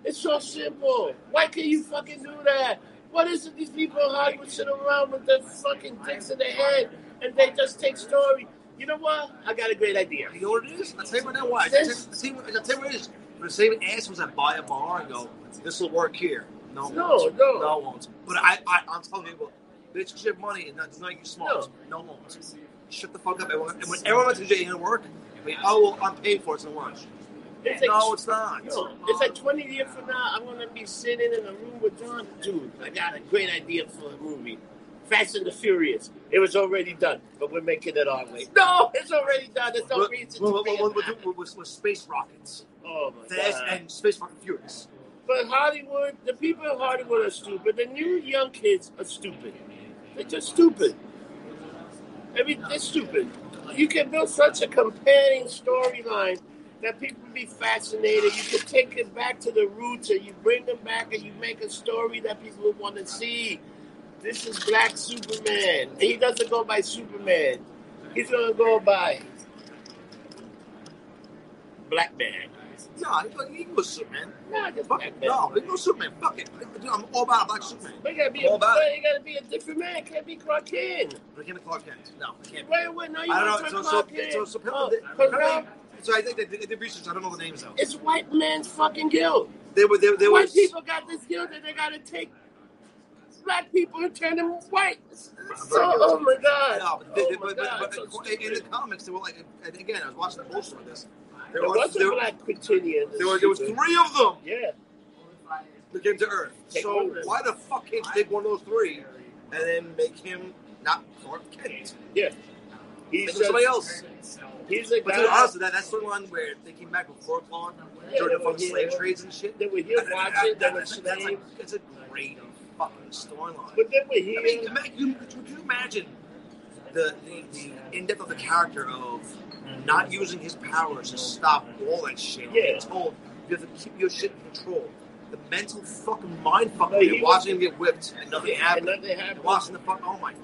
It's so simple. Why can't you fucking do that? What is it? These people in Hollywood sit around with their fucking dicks in their head, and they just take story. You know what? I got a great idea. You know what it is? I'll tell you now why. This- see, I'll tell you what it is. The same assholes that buy a bar and go, this will work here. No, No, won't. no. No, it won't. But I, I, I'm telling you, bitch, because money and that's not you smart. No, it won't. Shut the fuck up. Everyone, and when everyone went to jail and work, I mean, oh, well, I'm paid for it, so lunch. It's like, No, it's not. no, it's like 20 years from now, I'm going to be sitting in a room with John. Dude, I got a great idea for a movie. Fast and the Furious. It was already done, but we're making it our way. No, it's already done. There's no We'll, reason we'll, to be we'll, we'll do with, with, with space rockets. Oh, my Fast God. and space rocket furious. But Hollywood, the people in Hollywood are stupid. The new young kids are stupid. They're just stupid. I mean, they're stupid. You can build such a compelling storyline that people would be fascinated. You can take it back to the roots and you bring them back and you make a story that people will want to see. This is Black Superman. And he doesn't go by Superman. He's to go by Black Man. No, he can go Superman. Nah, just Fuck it. No, he can go Superman. Fuck it. Dude, I'm all about Black Superman. But it gotta be a, about but gotta be a different man. Can't be Clark Kent. But I can't be Clark Kent. No, I can't. be. Wait, wait, no, you I don't know. So, Clark so, Kent. so, so, Oh, so, now so I think they did, they did research. I don't know the names though. it's white man's fucking guilt. They were, they, they white was, people got this guilt that they gotta take black people and turn them white. So, oh my god. No, but, they, oh they, my but, god. but, so but in the comics, they were like, and again, I was watching the poster of this. There, there was, was there, black there, were, there was three of them Yeah. that came to Earth. Take so why the fuck can't you take one of those three and then make him not Clark Kent? Yeah. He's him somebody else. he's like, But dude, honestly, that, that's the one where they came back before during the they fucking slave trades and shit. They were here watching. They were That's like, it's a great fucking storyline. But they were I here. mean, ima- you, could you imagine the, the, the in depth of the character of not using his powers to stop all that shit? Yeah. Being told you have to keep your shit in control. The mental fucking mind fuck No, watching him get whipped and nothing and happened. nothing And happened. watching the fuck, oh my god.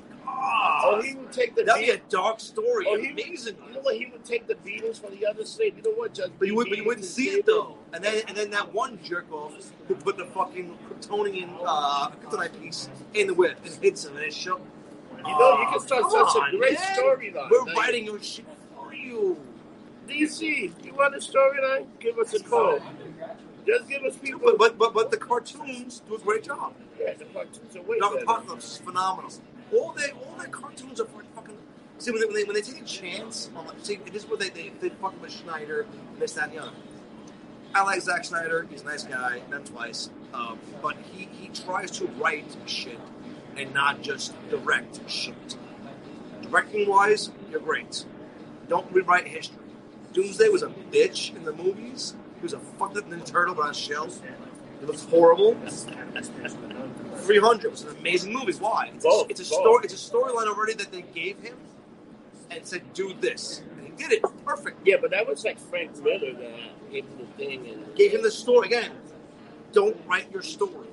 Oh, he would take the that'd be a dark story. Oh, he- Amazing. You know what? He would take the beatings for the other slave. You know what? Just But you, would, but you wouldn't see it though. And then and then that one jerk off who put the fucking Kryptonian uh, kryptonite piece in the whip and hits him and it shook. You know, you can start Come such on, a great storyline. We're Like, writing your shit you. DC, you want a storyline? Give us a call. Just give us people. But but but, but the cartoons do a great job. yeah, the cartoons are way better. Apocalypse is phenomenal. All their all their cartoons are fucking. See when they, when they when they take a chance on like, see this is where they they they fucking with Snyder and this that and the other. I like Zack Snyder. He's a nice guy. Met twice, um, but he he tries to write shit and not just direct shit. Directing wise, you're great. Don't rewrite history. Doomsday was a bitch in the movies. He was a fucked up Ninja Turtle but on shells. It looks horrible. 300 was an amazing movie. Why? It's a, it's a story. It's a storyline already that they gave him, and said, "Do this," and he did it perfect. Yeah, but that was like Frank Miller that gave him the thing. And Gave him the story again. Don't write your story.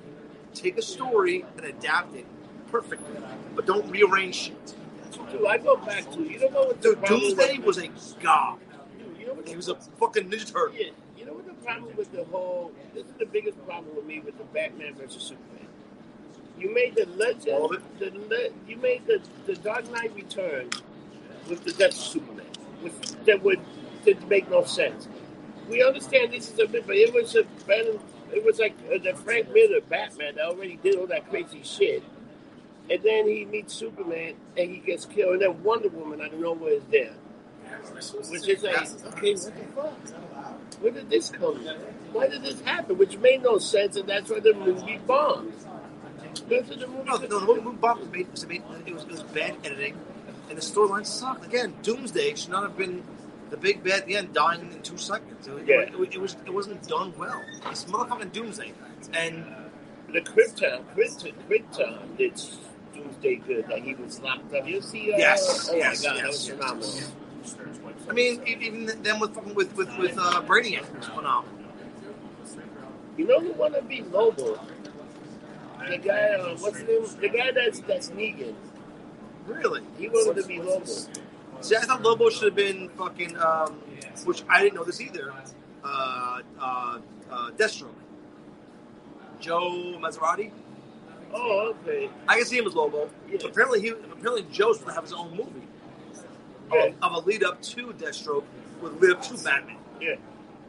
Take a story and adapt it perfectly, but don't rearrange shit. Dude, I go back to you know what the Dude, Doomsday was a god. You know He was a fucking Ninja Turtle. Yeah, you know what the problem with the whole this is the biggest problem with me with the Batman versus Superman. You made the All of legend the le, you made the, the Dark Knight Returns with the death of Superman. With that would didn't make no sense. We understand this is a bit but it was a better it was like uh, the Frank Miller Batman that already did all that crazy shit. And then he meets Superman and he gets killed and then Wonder Woman out of nowhere is there. Which is like, okay, what the fuck? Where did this come from? Why did this happen? Which made no sense, and that's why the movie bombed. That's what the movie. No, no, the movie movie Bob was made, was made it, was, it was bad editing, and the storyline sucked. Again, Doomsday should not have been the big bad at the end, dying in two seconds. It, Yeah. it, it was it wasn't done well. It's motherfucking Doomsday, and the Krypton, Krypton, Krypton did Good. Like he was locked up. You see? Uh, Yes, Oh yes, my God, that yes, was yes. phenomenal. I mean, even then with fucking with with with uh, it was phenomenal. You know who wanna be Lobo? The guy, uh, what's his name? The guy that's that's Negan. Really? He wanted to be Lobo. See, I thought Lobo should have been fucking, um, which I didn't know this either. Uh, uh, uh, Deathstroke. Joe Maserati. Oh, okay. I can see him as Lobo. Yeah. Apparently, he apparently Joe's going to have his own movie Yeah. of, of a lead up to Deathstroke with lead up to Batman. Yeah.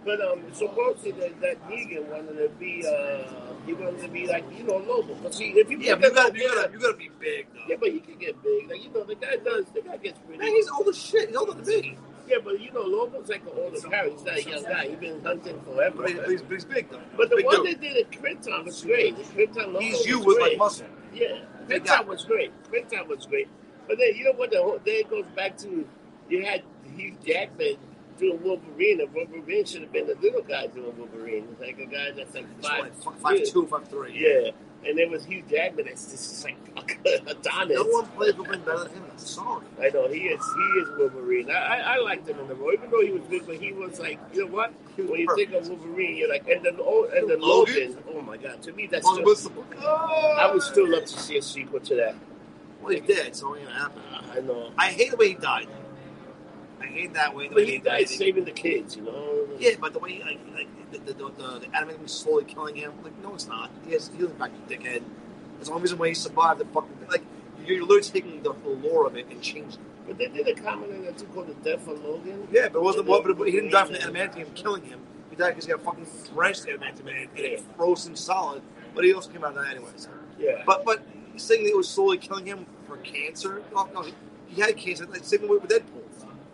But um, supposedly that, that Negan wanted to be uh, he wanted to be like you know Lobo. But see, if you Yeah, but you gotta, you gotta, you gotta be big though. yeah, but he can get big. Like you know, the guy does. The guy gets pretty. Man, he's old as shit. He's older than me. Yeah, but you know, Lobo's like an older character. He's not a young guy. He's been hunting forever. But, he- but he's, he's big though. But the big one dude. they did at Krypton was great. Lobo He's you was with great. like muscle. Yeah, guy. Was great. Krypton was great. But then you know what? The whole there it goes back to you had Hugh Jackman doing Wolverine, and Wolverine should have been the little guy doing Wolverine. It's like a guy that's like five, like five yeah. two, five three. Yeah, and there was Hugh Jackman that's just like Adonis. No one plays Wolverine better than him. I'm sorry. I know he is. He is Wolverine. I, I, I liked him in the role, even though he was good. But he was like, you know what? He When you think of Wolverine, you're like, and then oh, and then Logan? Logan. Oh my God! To me, that's Long just. I would still love to see a sequel to that. Well, he's dead, It's only gonna happen. Ah, I know. I hate the way he died. I hate that way. The But way he he died died. saving the kids, you know. Yeah, but the way he, like, like the, the, the, the, animating was slowly killing him. Like, no, it's not. He has healing back, you dickhead. That's the only reason why he survived the fucking like. You're literally taking the, the lore of it and changing it. But they did a comment in that too called the death of Logan. Yeah, but it wasn't what. But he didn't die from the adamantium killing him. He died because he got fucking threshed adamantium and, and it frozen solid. But he also came out of that anyways. Yeah. But but saying that it was slowly killing him for cancer. No, no, he had cancer. Like same way with Deadpool.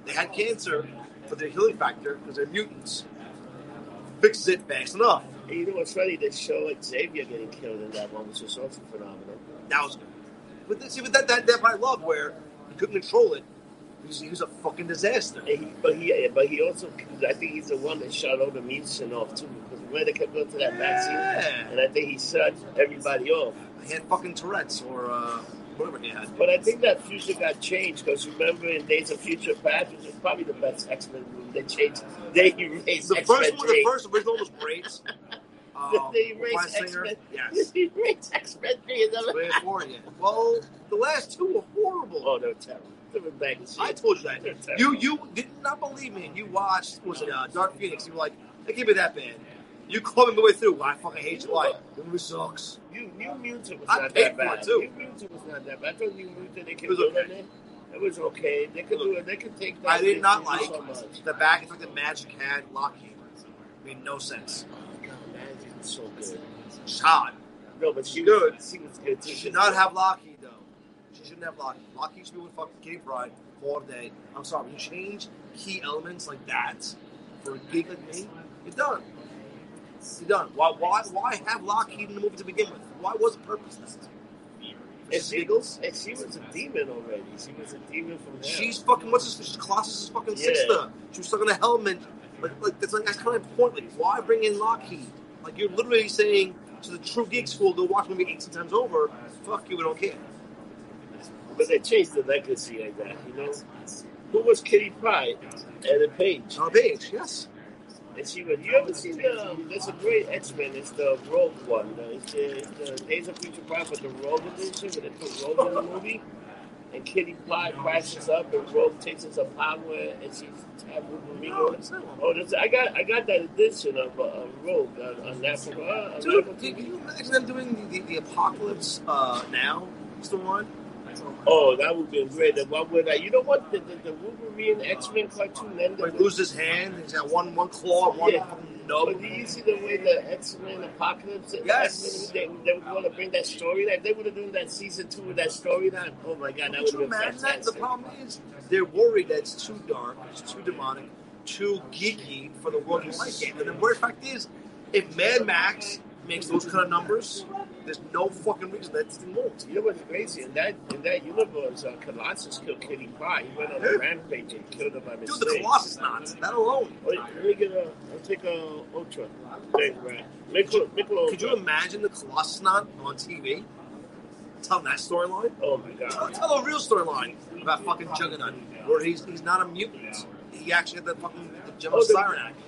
They had cancer for their healing factor because they're mutants. Fixes it fast enough. And you know what's funny? They show Xavier getting killed in that one, which was also phenomenal. That was good. But see, but that that that I love where he couldn't control it. He was, he was a fucking disaster. And he, but he, but he also, I think he's the one that shot all the mutation off too, because when they kept going to that vaccine, and I think he shot everybody off. He had fucking Tourette's or uh, whatever he had. But I think that future got changed because remember in Days of Future Past, which is probably the best X Men movie, they changed, they erased The X first one, the first original was great. Um, they erased X Men. yes. They erased X Men three and them. Way for you. Well, the last two were horrible. Oh, they were terrible. They were. I told you that. You you did not believe me, you watched was it uh, Dark Phoenix? You were like, it can't be that bad. You called me the way through. I fucking hate you. Like, the movie sucks. New, New Mutant was I not paid that bad. too. New Mutant was not that bad. I thought New Mutant they could It was do okay. it. It was okay. They could do it. They could take that. I did not like so much. the back. It's like the Magik had Lockheed. Made no sense. Oh, God, Magik was so good. She's hot. No, but she Good. Was, she was good too. She should not have Lockheed though. She shouldn't have Lockheed. Lockheed should be with fucking Kitty Pryde all day. I'm sorry. When you change key elements like that for a geek like me, you're done. Done. Why? Why? Why have Lockheed in the movie to begin with? Why was it purposeless? And she, and she was a demon already. She was a demon from hell. She's fucking what's this? She's Colossus's fucking Yeah. sister. She was stuck in a helmet. Like, like that's like that's kind of point. Like, why bring in Lockheed? Like you're literally saying to the true geek school, go watch the movie 18 times over. Fuck you, we don't care. But they changed the legacy like that, you know. Who was Kitty Pryde? Ellen Page. A page, yes. And she was. You ever seen the? Um, there's a great X Men. It's the Rogue one. Uh, It's the, it's the Days of Future Past, but the Rogue edition, where they put Rogue in the movie. And Kitty Pryde crashes up, and Rogue takes her some power, and she's have Wolverine. No, on it. it's not one. Oh, this, I got I got that edition of uh, uh, Rogue on, on National. Uh, on Dude, Apple can you imagine them doing the, the, the apocalypse uh, now? Storyline? Oh, that would be great. The one with that, you know what? The, the, the Wolverine X Men cartoon ended. Like loses his hand, he's got one one claw, one Yeah. nub. But do you see the way the X Men Apocalypse? Yes. X-Men, they, they would want to bring that story. storyline. They would have done that season two with that storyline. Oh my god, that would have been imagine that? The problem is they're worried that it's too dark, it's too demonic, too geeky for the world to like it. And the worst fact is, if Mad Max makes those kind of numbers, There's no fucking reason that thing won't. You know what's crazy? In that in that universe, uh, Colossus killed Kitty Pryde. He went on a rampage and killed her by Dude, mistake. the Colossus knots. That alone. Wait, let me get a. I'll take a ultra. Thanks, Brad. Michelob, Michelob. Could you imagine the Colossus knot on TV? Tell that storyline. Oh my Tell, god. tell a real storyline about fucking Juggernaut, where he's he's not a mutant. He actually had the fucking gem Oh, of the,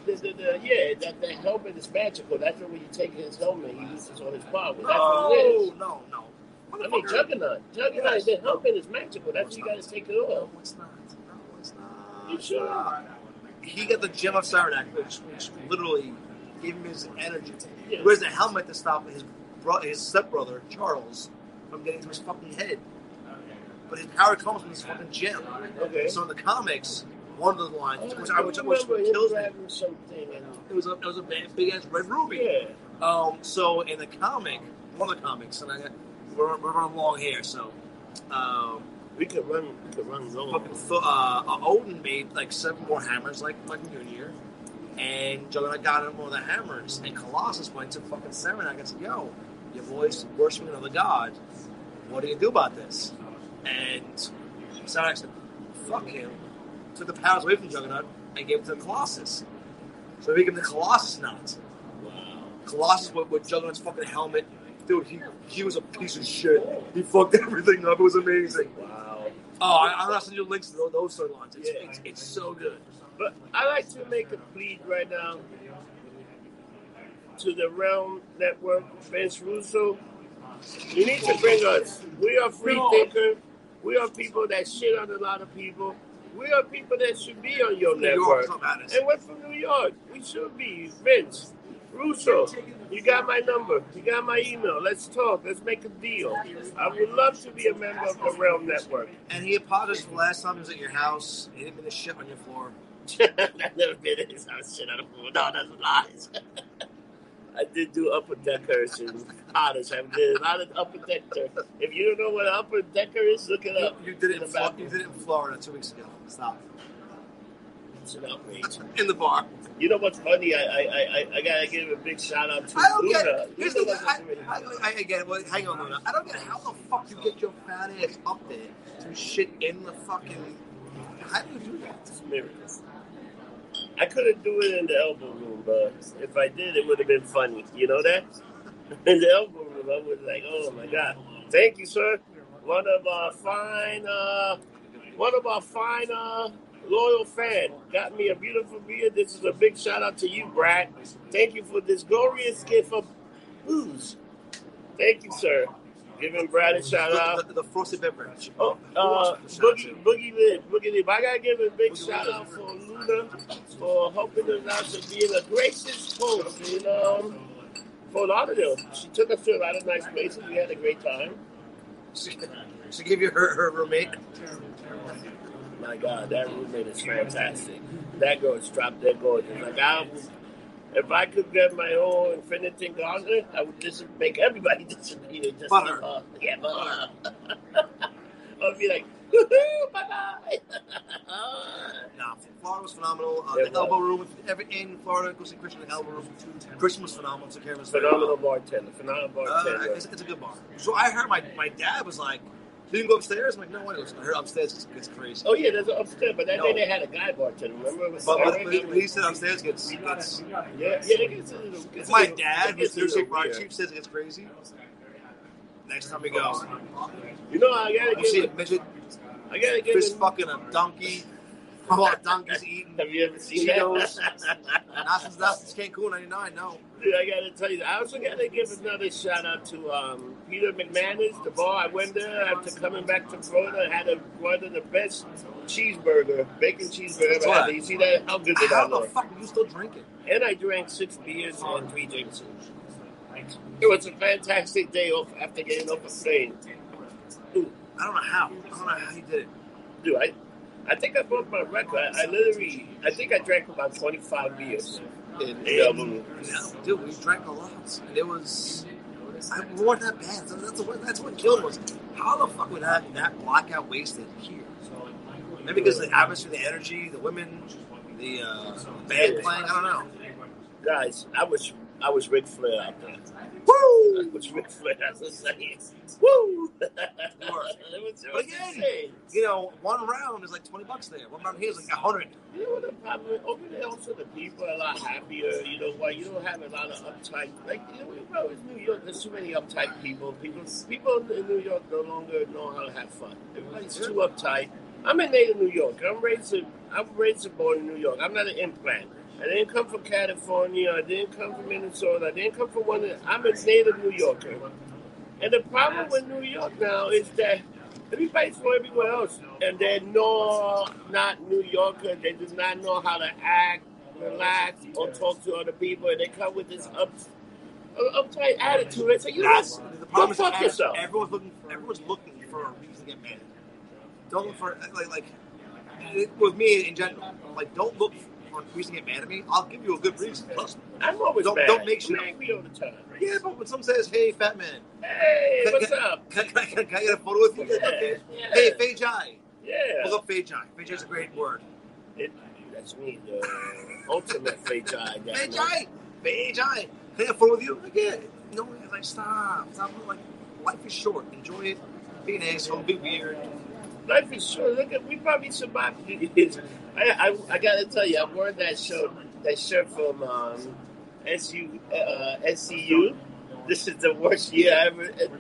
the, the, the, yeah, that the helmet is magical. That's when you take his helmet, he uses all his power. That's what it No, no, no. I mean, Juggernaut. Juggernaut, the helmet is magical. That's when you got to take it off. No, it's not. No, it's not. You sure? He got the gem of Cyttorak, which, which literally gave him his energy. Yeah. He wears the helmet to stop his bro- his stepbrother Charles from getting to his fucking head. But his power comes from this fucking gem. Okay. So in the comics, one of the lines, which I which, I which him kills me, grabbing something and it was a it was a big ass red ruby. yeah. Um, so in the comic, one of the comics, and I got we're, we're running long here, so um, We could run. We could run long. fucking Th- uh, uh, Odin made like seven more hammers, like like Mjolnir, and Juggernaut got him one of the hammers, and Colossus went to fucking Cyttorak and said, "Yo, your boy's worshiping another god. What do you do about this?" And Cyttorak said, "Fuck him." Took the powers away from Juggernaut and gave it to the Colossus. So he became the Colossus knot. Wow. Colossus with, with Juggernaut's fucking helmet. Dude, he he was a piece of shit. He fucked everything up. It was amazing. Wow. Oh, I, I'm gonna send you links to those, those storylines. It's, Yeah. it's, it's so good. But I like to make a plea right now to the Realm Network, Vince Russo. You need to bring us. We are free thinker. We are people that shit on a lot of people. We are people that should be on your New network. us. And we're from New York. We should be. Vince, Russo, you got my number. You got my email. Let's talk. Let's make a deal. I would love to be a member of the Realm Network. And he apologized for the last time he was at your house. He didn't mean to shit on your floor. I've never been in his house. Shit, on don't know. No, that's lies. I did do upper deckers and otters. I did a lot of upper decker. If you don't know what upper decker is, look it up. You did it. In In Flo- you did it in Florida two weeks ago. Stop. It's an outrage. In the bar. You know what's funny? I I, I, I gotta give a big shout out to I don't Luna. get. Here's Luna the I, really- I, I, it. Well, hang on, Luna. I don't get how the fuck you get your fat ass up there to shit in the fucking. How do you do that? It's miracles. I couldn't do it in the elbow room, but if I did, it would have been funny. You know that? In the elbow room, I was like, "Oh my god!" Thank you, sir. One of our fine, uh, one of our fine, uh, loyal fan got me a beautiful beer. This is a big shout out to you, Brad. Thank you for this glorious gift of booze. Thank you, sir. Giving Brad a shout out. The, the, the frosted beverage. Oh, uh, else should we shout Boogie, Boogie Lib, Boogie Lib. I gotta give a big Boogie shout out for Luna for helping us out to being a gracious host in um, Fort Lauderdale. She took us to a lot of nice places. We had a great time. She, she gave you her, her roommate. My God, that roommate is fantastic. That girl is drop dead gorgeous. Like I, if I could get my own Infinity Gauntlet, I would just make everybody disappear. Just But her. uh, yeah, but her. I'd be like, woohoo, bye bye. Nah, Florida was phenomenal. Uh, the was. elbow room, if ever in Florida, go see Christian the elbow room. Christian was phenomenal. Took care of us. Phenomenal bartender. Phenomenal Uh, bartender. it's, it's a good bar. So I heard my, my dad was like, "You didn't go upstairs." I'm like, "No way." I heard upstairs it's, it's crazy. Oh yeah, there's an upstairs, but that No. day they had a guy bartender. Remember? It was But, but, Eric? but he said upstairs gets, gets yeah, yeah, it gets a. Gets my dad, it who's a Thursday little Chief, says it gets crazy. Next time we go, You know, I gotta you see give. a midget I gotta give. fist fucking a donkey. While donkeys eating. Have you ever seen Cheetos. that? Not since Cancun '99. No. Dude, I gotta tell you, I also gotta give another shout out to um, Peter McManus, the bar. I went there after coming back to Florida. Had a, one of the best cheeseburger, bacon cheeseburger That's ever had. You see that? How good did How that the look? fuck are you still drinking? And I drank six beers and three Jameson. It was a fantastic day off after getting off a plane. Dude, I don't know how. I don't know how you did it. dude, I, I think I broke my record. I, I literally, I think I drank about 25 beers in. Yeah, dude, we drank a lot. And it was. I weren't that bad. That's what that's what killed us. How the fuck would that that blackout wasted here? Maybe because of the atmosphere, the energy, the women, the uh, band playing. I don't know. Guys, I was I was Ric Flair out there. Woo! Ric Flair. I'm. Woo! It was- it But was again, insane. you know, one round is like twenty bucks there. One round here is like a hundred. You know what the problem is? Over there, also the people are a lot happier. You know why? You don't have a lot of uptight. Like you know, we know it's New York. There's too many uptight people. People, people in New York no longer know how to have fun. Everybody's too uptight. I'm a native New Yorker. I'm raised. In, I'm raised and born in New York. I'm not an implant. I didn't come from California. I didn't come from Minnesota. I didn't come from one. Of, I'm a native New Yorker. And the problem with New York now is that everybody's from everywhere else, and they're no, not New Yorker. They do not know how to act, relax, or talk to other people, and they come with this up, uh, uptight attitude. They say, "You know, what? go. Fuck yourself." Everyone's looking. Everyone's looking for a reason to get mad. Don't look for like like with me in general. Like, don't look for a reason to get mad at me. I'll give you a good reason. Trust me. I'm always Don't- mad. don't make shit up. angry all the time. Yeah, but when someone says, "Hey, fat man, Hey, Can- what's can- up? can, can, I- can I get a photo with you?" Yeah, yeah. Hey, Fei Jai. Yeah, Look up Fei Jai. Fei Jai's a great word. It- that's me, the ultimate. Fei Jai. Fei Jai. Can I get a photo with you? Yeah. No, like, stop. Stop. Like, life is short. Enjoy it. Be an asshole. Be weird. Life is short. Look at we probably survived. I, I, I gotta tell you, I wore that shirt that shirt from um, SU uh, SCU. This is the worst year I ever. It,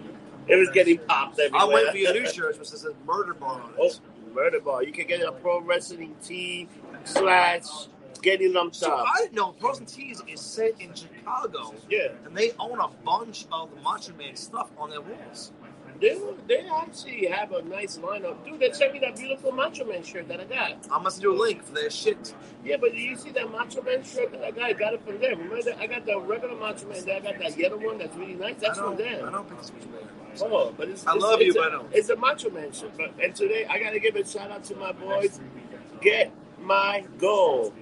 it was getting popped everywhere. I'll wait for your new shirt, which says murder bar on Oh, murder ball! You can get a pro wrestling tee slash getting lumped So up. I didn't know Frozen Tees is set in Chicago, Yeah, and they own a bunch of the Macho Man stuff on their walls. They they actually have a nice lineup. Dude, they sent me that beautiful Macho Man shirt that I got. I must do a link for their shit. Yeah, but you see that Macho Man shirt that I got? I got it from them. Remember, that? I got the regular Macho Man. Then I got that yellow one that's really nice. That's from them. I don't pick this Macho Man. Oh, but it's, I it's, love it's you, a, but. It's a Macho Man shirt. But and today I gotta give a shout out to my boys. Get my goal.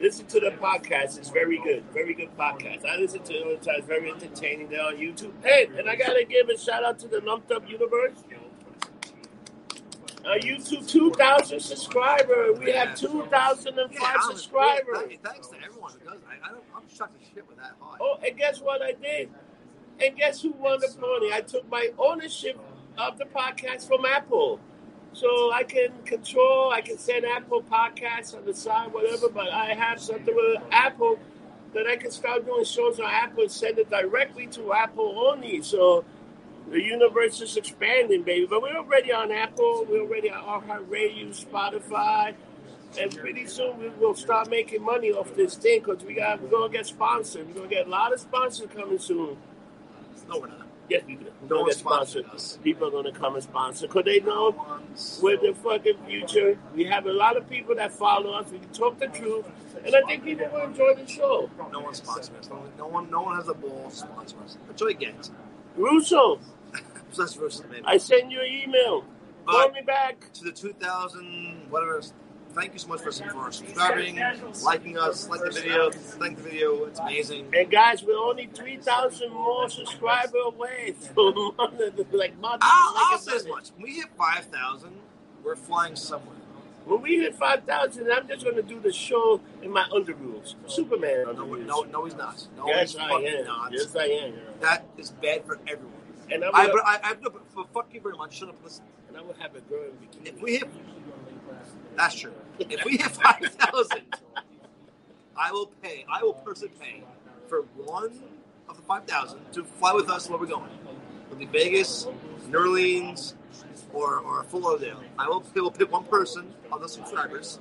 Listen to the podcast. It's very good. Very good podcast. I listen to it all the time. It's very entertaining. They're on YouTube. Hey, and I gotta give a shout out to the Lumped Up Universe. Uh, YouTube 2,000 subscriber. We have 2,005 Yeah, subscribers. th- Thanks to everyone because I, I don't, I'm shocked as shit with that high. Oh, and guess what I did? And guess who won the pony? I took my ownership of the podcast from Apple. So I can control, I can send Apple podcasts on the side, whatever, but I have something with Apple that I can start doing shows on Apple and send it directly to Apple only. So the universe is expanding, baby. But we're already on Apple, we're already on iHeartRadio, Spotify. And pretty soon we will start making money off this thing because we got we're gonna get sponsored. We're gonna get a lot of sponsors coming soon. No, we're not. Yes, we do. We're No gonna get sponsored. sponsored us. People are gonna come and sponsor because they know we're the fucking future. We have a lot of people that follow us. We can talk the truth, and I think people will enjoy the show. No one sponsors us. No one, no one, has the balls to sponsor us. That's what I get. Russo, Besides versus maybe. I send you an email. Call me back. to the 2000 whatever. Thank you so much for, for subscribing, liking us, like the video, like the video. It's amazing. And guys, we're only three thousand more subscribers away from like months. I'll, I'll say as much. When we hit 5,000, we're flying somewhere. When we hit five thousand, I'm just gonna do the show in my underoos, Superman No, underoos. no, no, he's not. No, yes, he's I am. not. Yes, I am. That is bad for everyone. And I I, but I, I, no, but, but fuck you very much. Shut up. Listen. and I will have a girl in bikini. If we hit, that's true. If we hit 5,000, I will pay. I will personally pay for one of the 5,000 to fly with us where we're going. It'll be Vegas, New Orleans, or, or Fort Lauderdale. I will, will pick one person of the subscribers,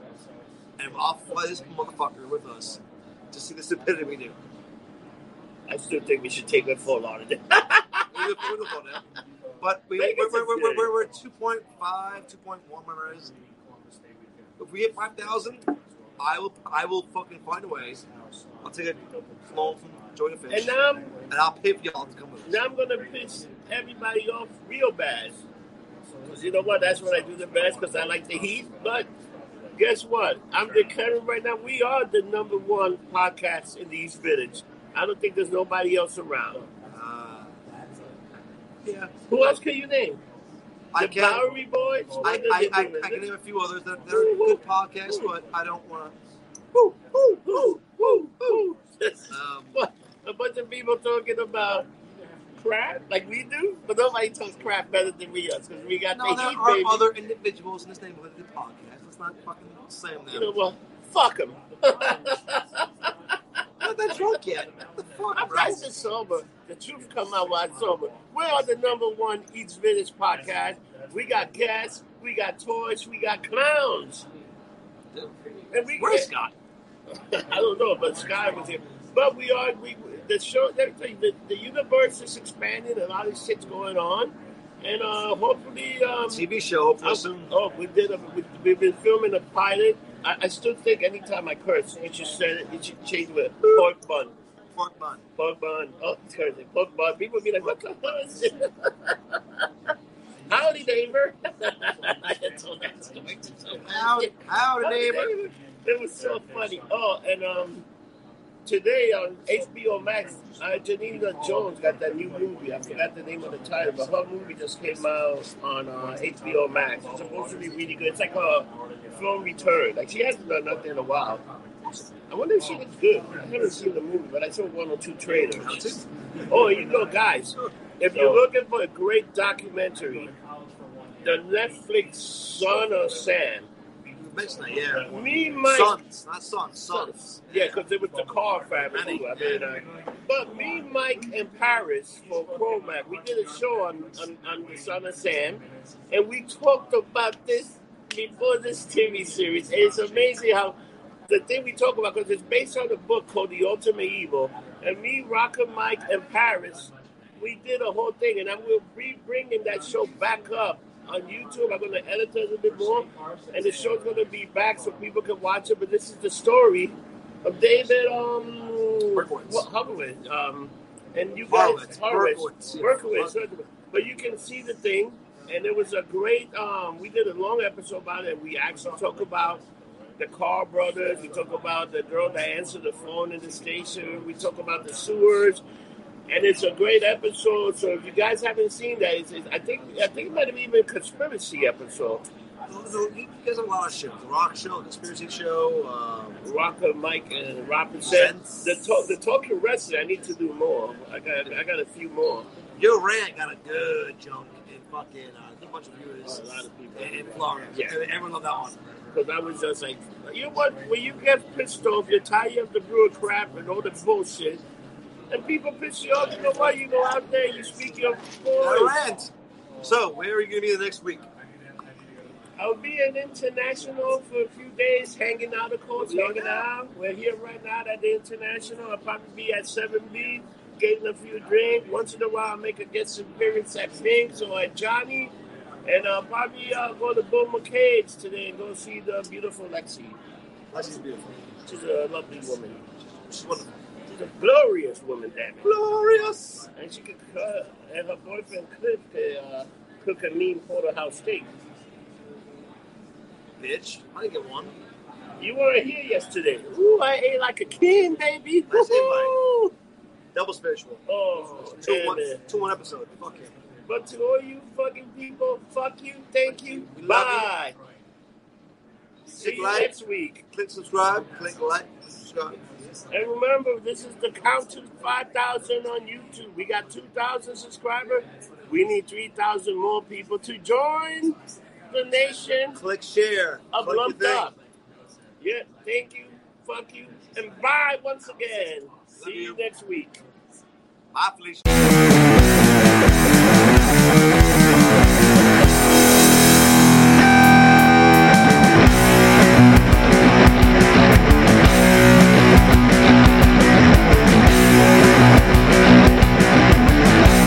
and I'll fly this motherfucker with us to see the stupidity we do. I still think we should take a full it. We look- we look on it. But we, we're, we're, we're, we're, we're 2.5, 2.1, whatever it is. If we hit 5,000, I will I will fucking find a way. I'll take a flown from Joy the Fish, and I'm and I'll pay for y'all to come with us. now I'm gonna piss everybody off real bad. Cause you know what? That's what I do the best. Cause I like the heat. But guess what? I'm declaring right now we are the number one podcast in the East Village. I don't think there's nobody else around. Uh, yeah, Who else can you name? I the can. Bowery Boys. I, What I, I, I, can name a few others that they're good podcasts, but I don't want to. Um, A bunch of people talking about crap like we do, but nobody talks crap better than we us because we got No, the there heat, are baby. other individuals in this neighborhood that do podcasts. Let's not fucking say them. You know what? Fuck them. I'm not that drunk yet. What the fuck, I'm bro? nice and sober. The truth come out while I'm sober. We're the number one East Village podcast. We got guests, we got toys, we got clowns. And we Where's Scott? I don't know, but Scott was here. But we are we the show. Let me tell you, the, the universe is expanding. A lot of shit's going on, and uh, hopefully, um, TV show oh, for soon. oh, we did. A, we, we've been filming a pilot. I, I still think anytime I curse, you should say it. You should change with pork bun. Pork bun. Pork bun. Oh, it's crazy. Pork bun. People be like, what the hell is it? Howdy, neighbor. I had told that story to somebody. Howdy, howdy, neighbor. It was so funny. Oh, and um, today on HBO Max, uh, Janina Jones got that new movie. I forgot the name of the title, but her movie just came out on uh, HBO Max. It's supposed to be really good. It's like a film return. Like she hasn't done nothing in a while. I wonder if she looks good. I haven't seen the movie, but I saw one or two trailers. Oh, you know, guys, if you're looking for a great documentary, the Netflix Son of Sam. You mentioned that, yeah. Me, Mike, Sons, not sons, sons. yeah, because it was the Carr family. I mean, uh, but me, Mike, and Paris for Promac, we did a show on, on, on the Son of Sam, and we talked about this before this TV series. And it's amazing how the thing we talk about, because it's based on a book called The Ultimate Evil, and me, Rocker, Mike, and Paris, we did a whole thing, and I will be bringing that show back up on YouTube. I'm going to edit it a little bit more, and the show's going to be back so people can watch it. But this is the story of David um, Berkowitz. Hubowitz, um, and you guys Horowitz. Horowitz, Berkowitz, yeah. Berkowitz, Berkowitz. But you can see the thing, and it was a great. Um, we did a long episode about it. We actually talk about the Carr brothers. We talk about the girl that answered the phone in the station. We talk about the sewers. And it's a great episode. So if you guys haven't seen that, it's, it's, I think I think it might have even a conspiracy episode. Have a lot of shows. The Rock Show, Conspiracy Show. Um, Rocker, Mike, and Robin said Sense. the talk, the talking wrestling. I need to do more. I got I got a few more. Joe Rant got a good junk in fucking uh, a bunch of viewers. A lot of people. in, in Florida. Yeah. everyone loved that one. Because I was just like, you know what? When you get pissed off, you're tired of the brewer crap and all the bullshit, and people piss you off. You know what? You go out there, you speak your voice. So, where are you going to be the next week? I'll be in international for a few days, hanging out, of course, hanging out. We're here right now at the international. I'll probably be at 7B, getting a few drinks. Once in a while, I'll make a guest appearance at Pink's or at Johnny. And I'll probably uh, go to Bill McCade's today and go see the beautiful Lexi. Lexi's beautiful. She's a lovely woman. She's wonderful. She's a glorious woman, damn it. Glorious. And she could cook, and her boyfriend Cliff could uh, cook a mean porterhouse steak. Bitch. I get one. You weren't here yesterday. Ooh, I ate like a king, baby. Nice Woo-hoo. Double spiritual. Oh, Two man, one, man. two one episode. Fuck it. But to all you fucking people, fuck you, thank you, We love bye. See Click you like. next week. Click subscribe. Click like. Subscribe. And remember, this is the count to 5,000 on YouTube. We got 2,000 subscribers. We need 3,000 more people to join the nation Click share. of Click Lumped. Up. Yeah, thank you, fuck you, and bye once again. See you you. next week. Bye, Felicia.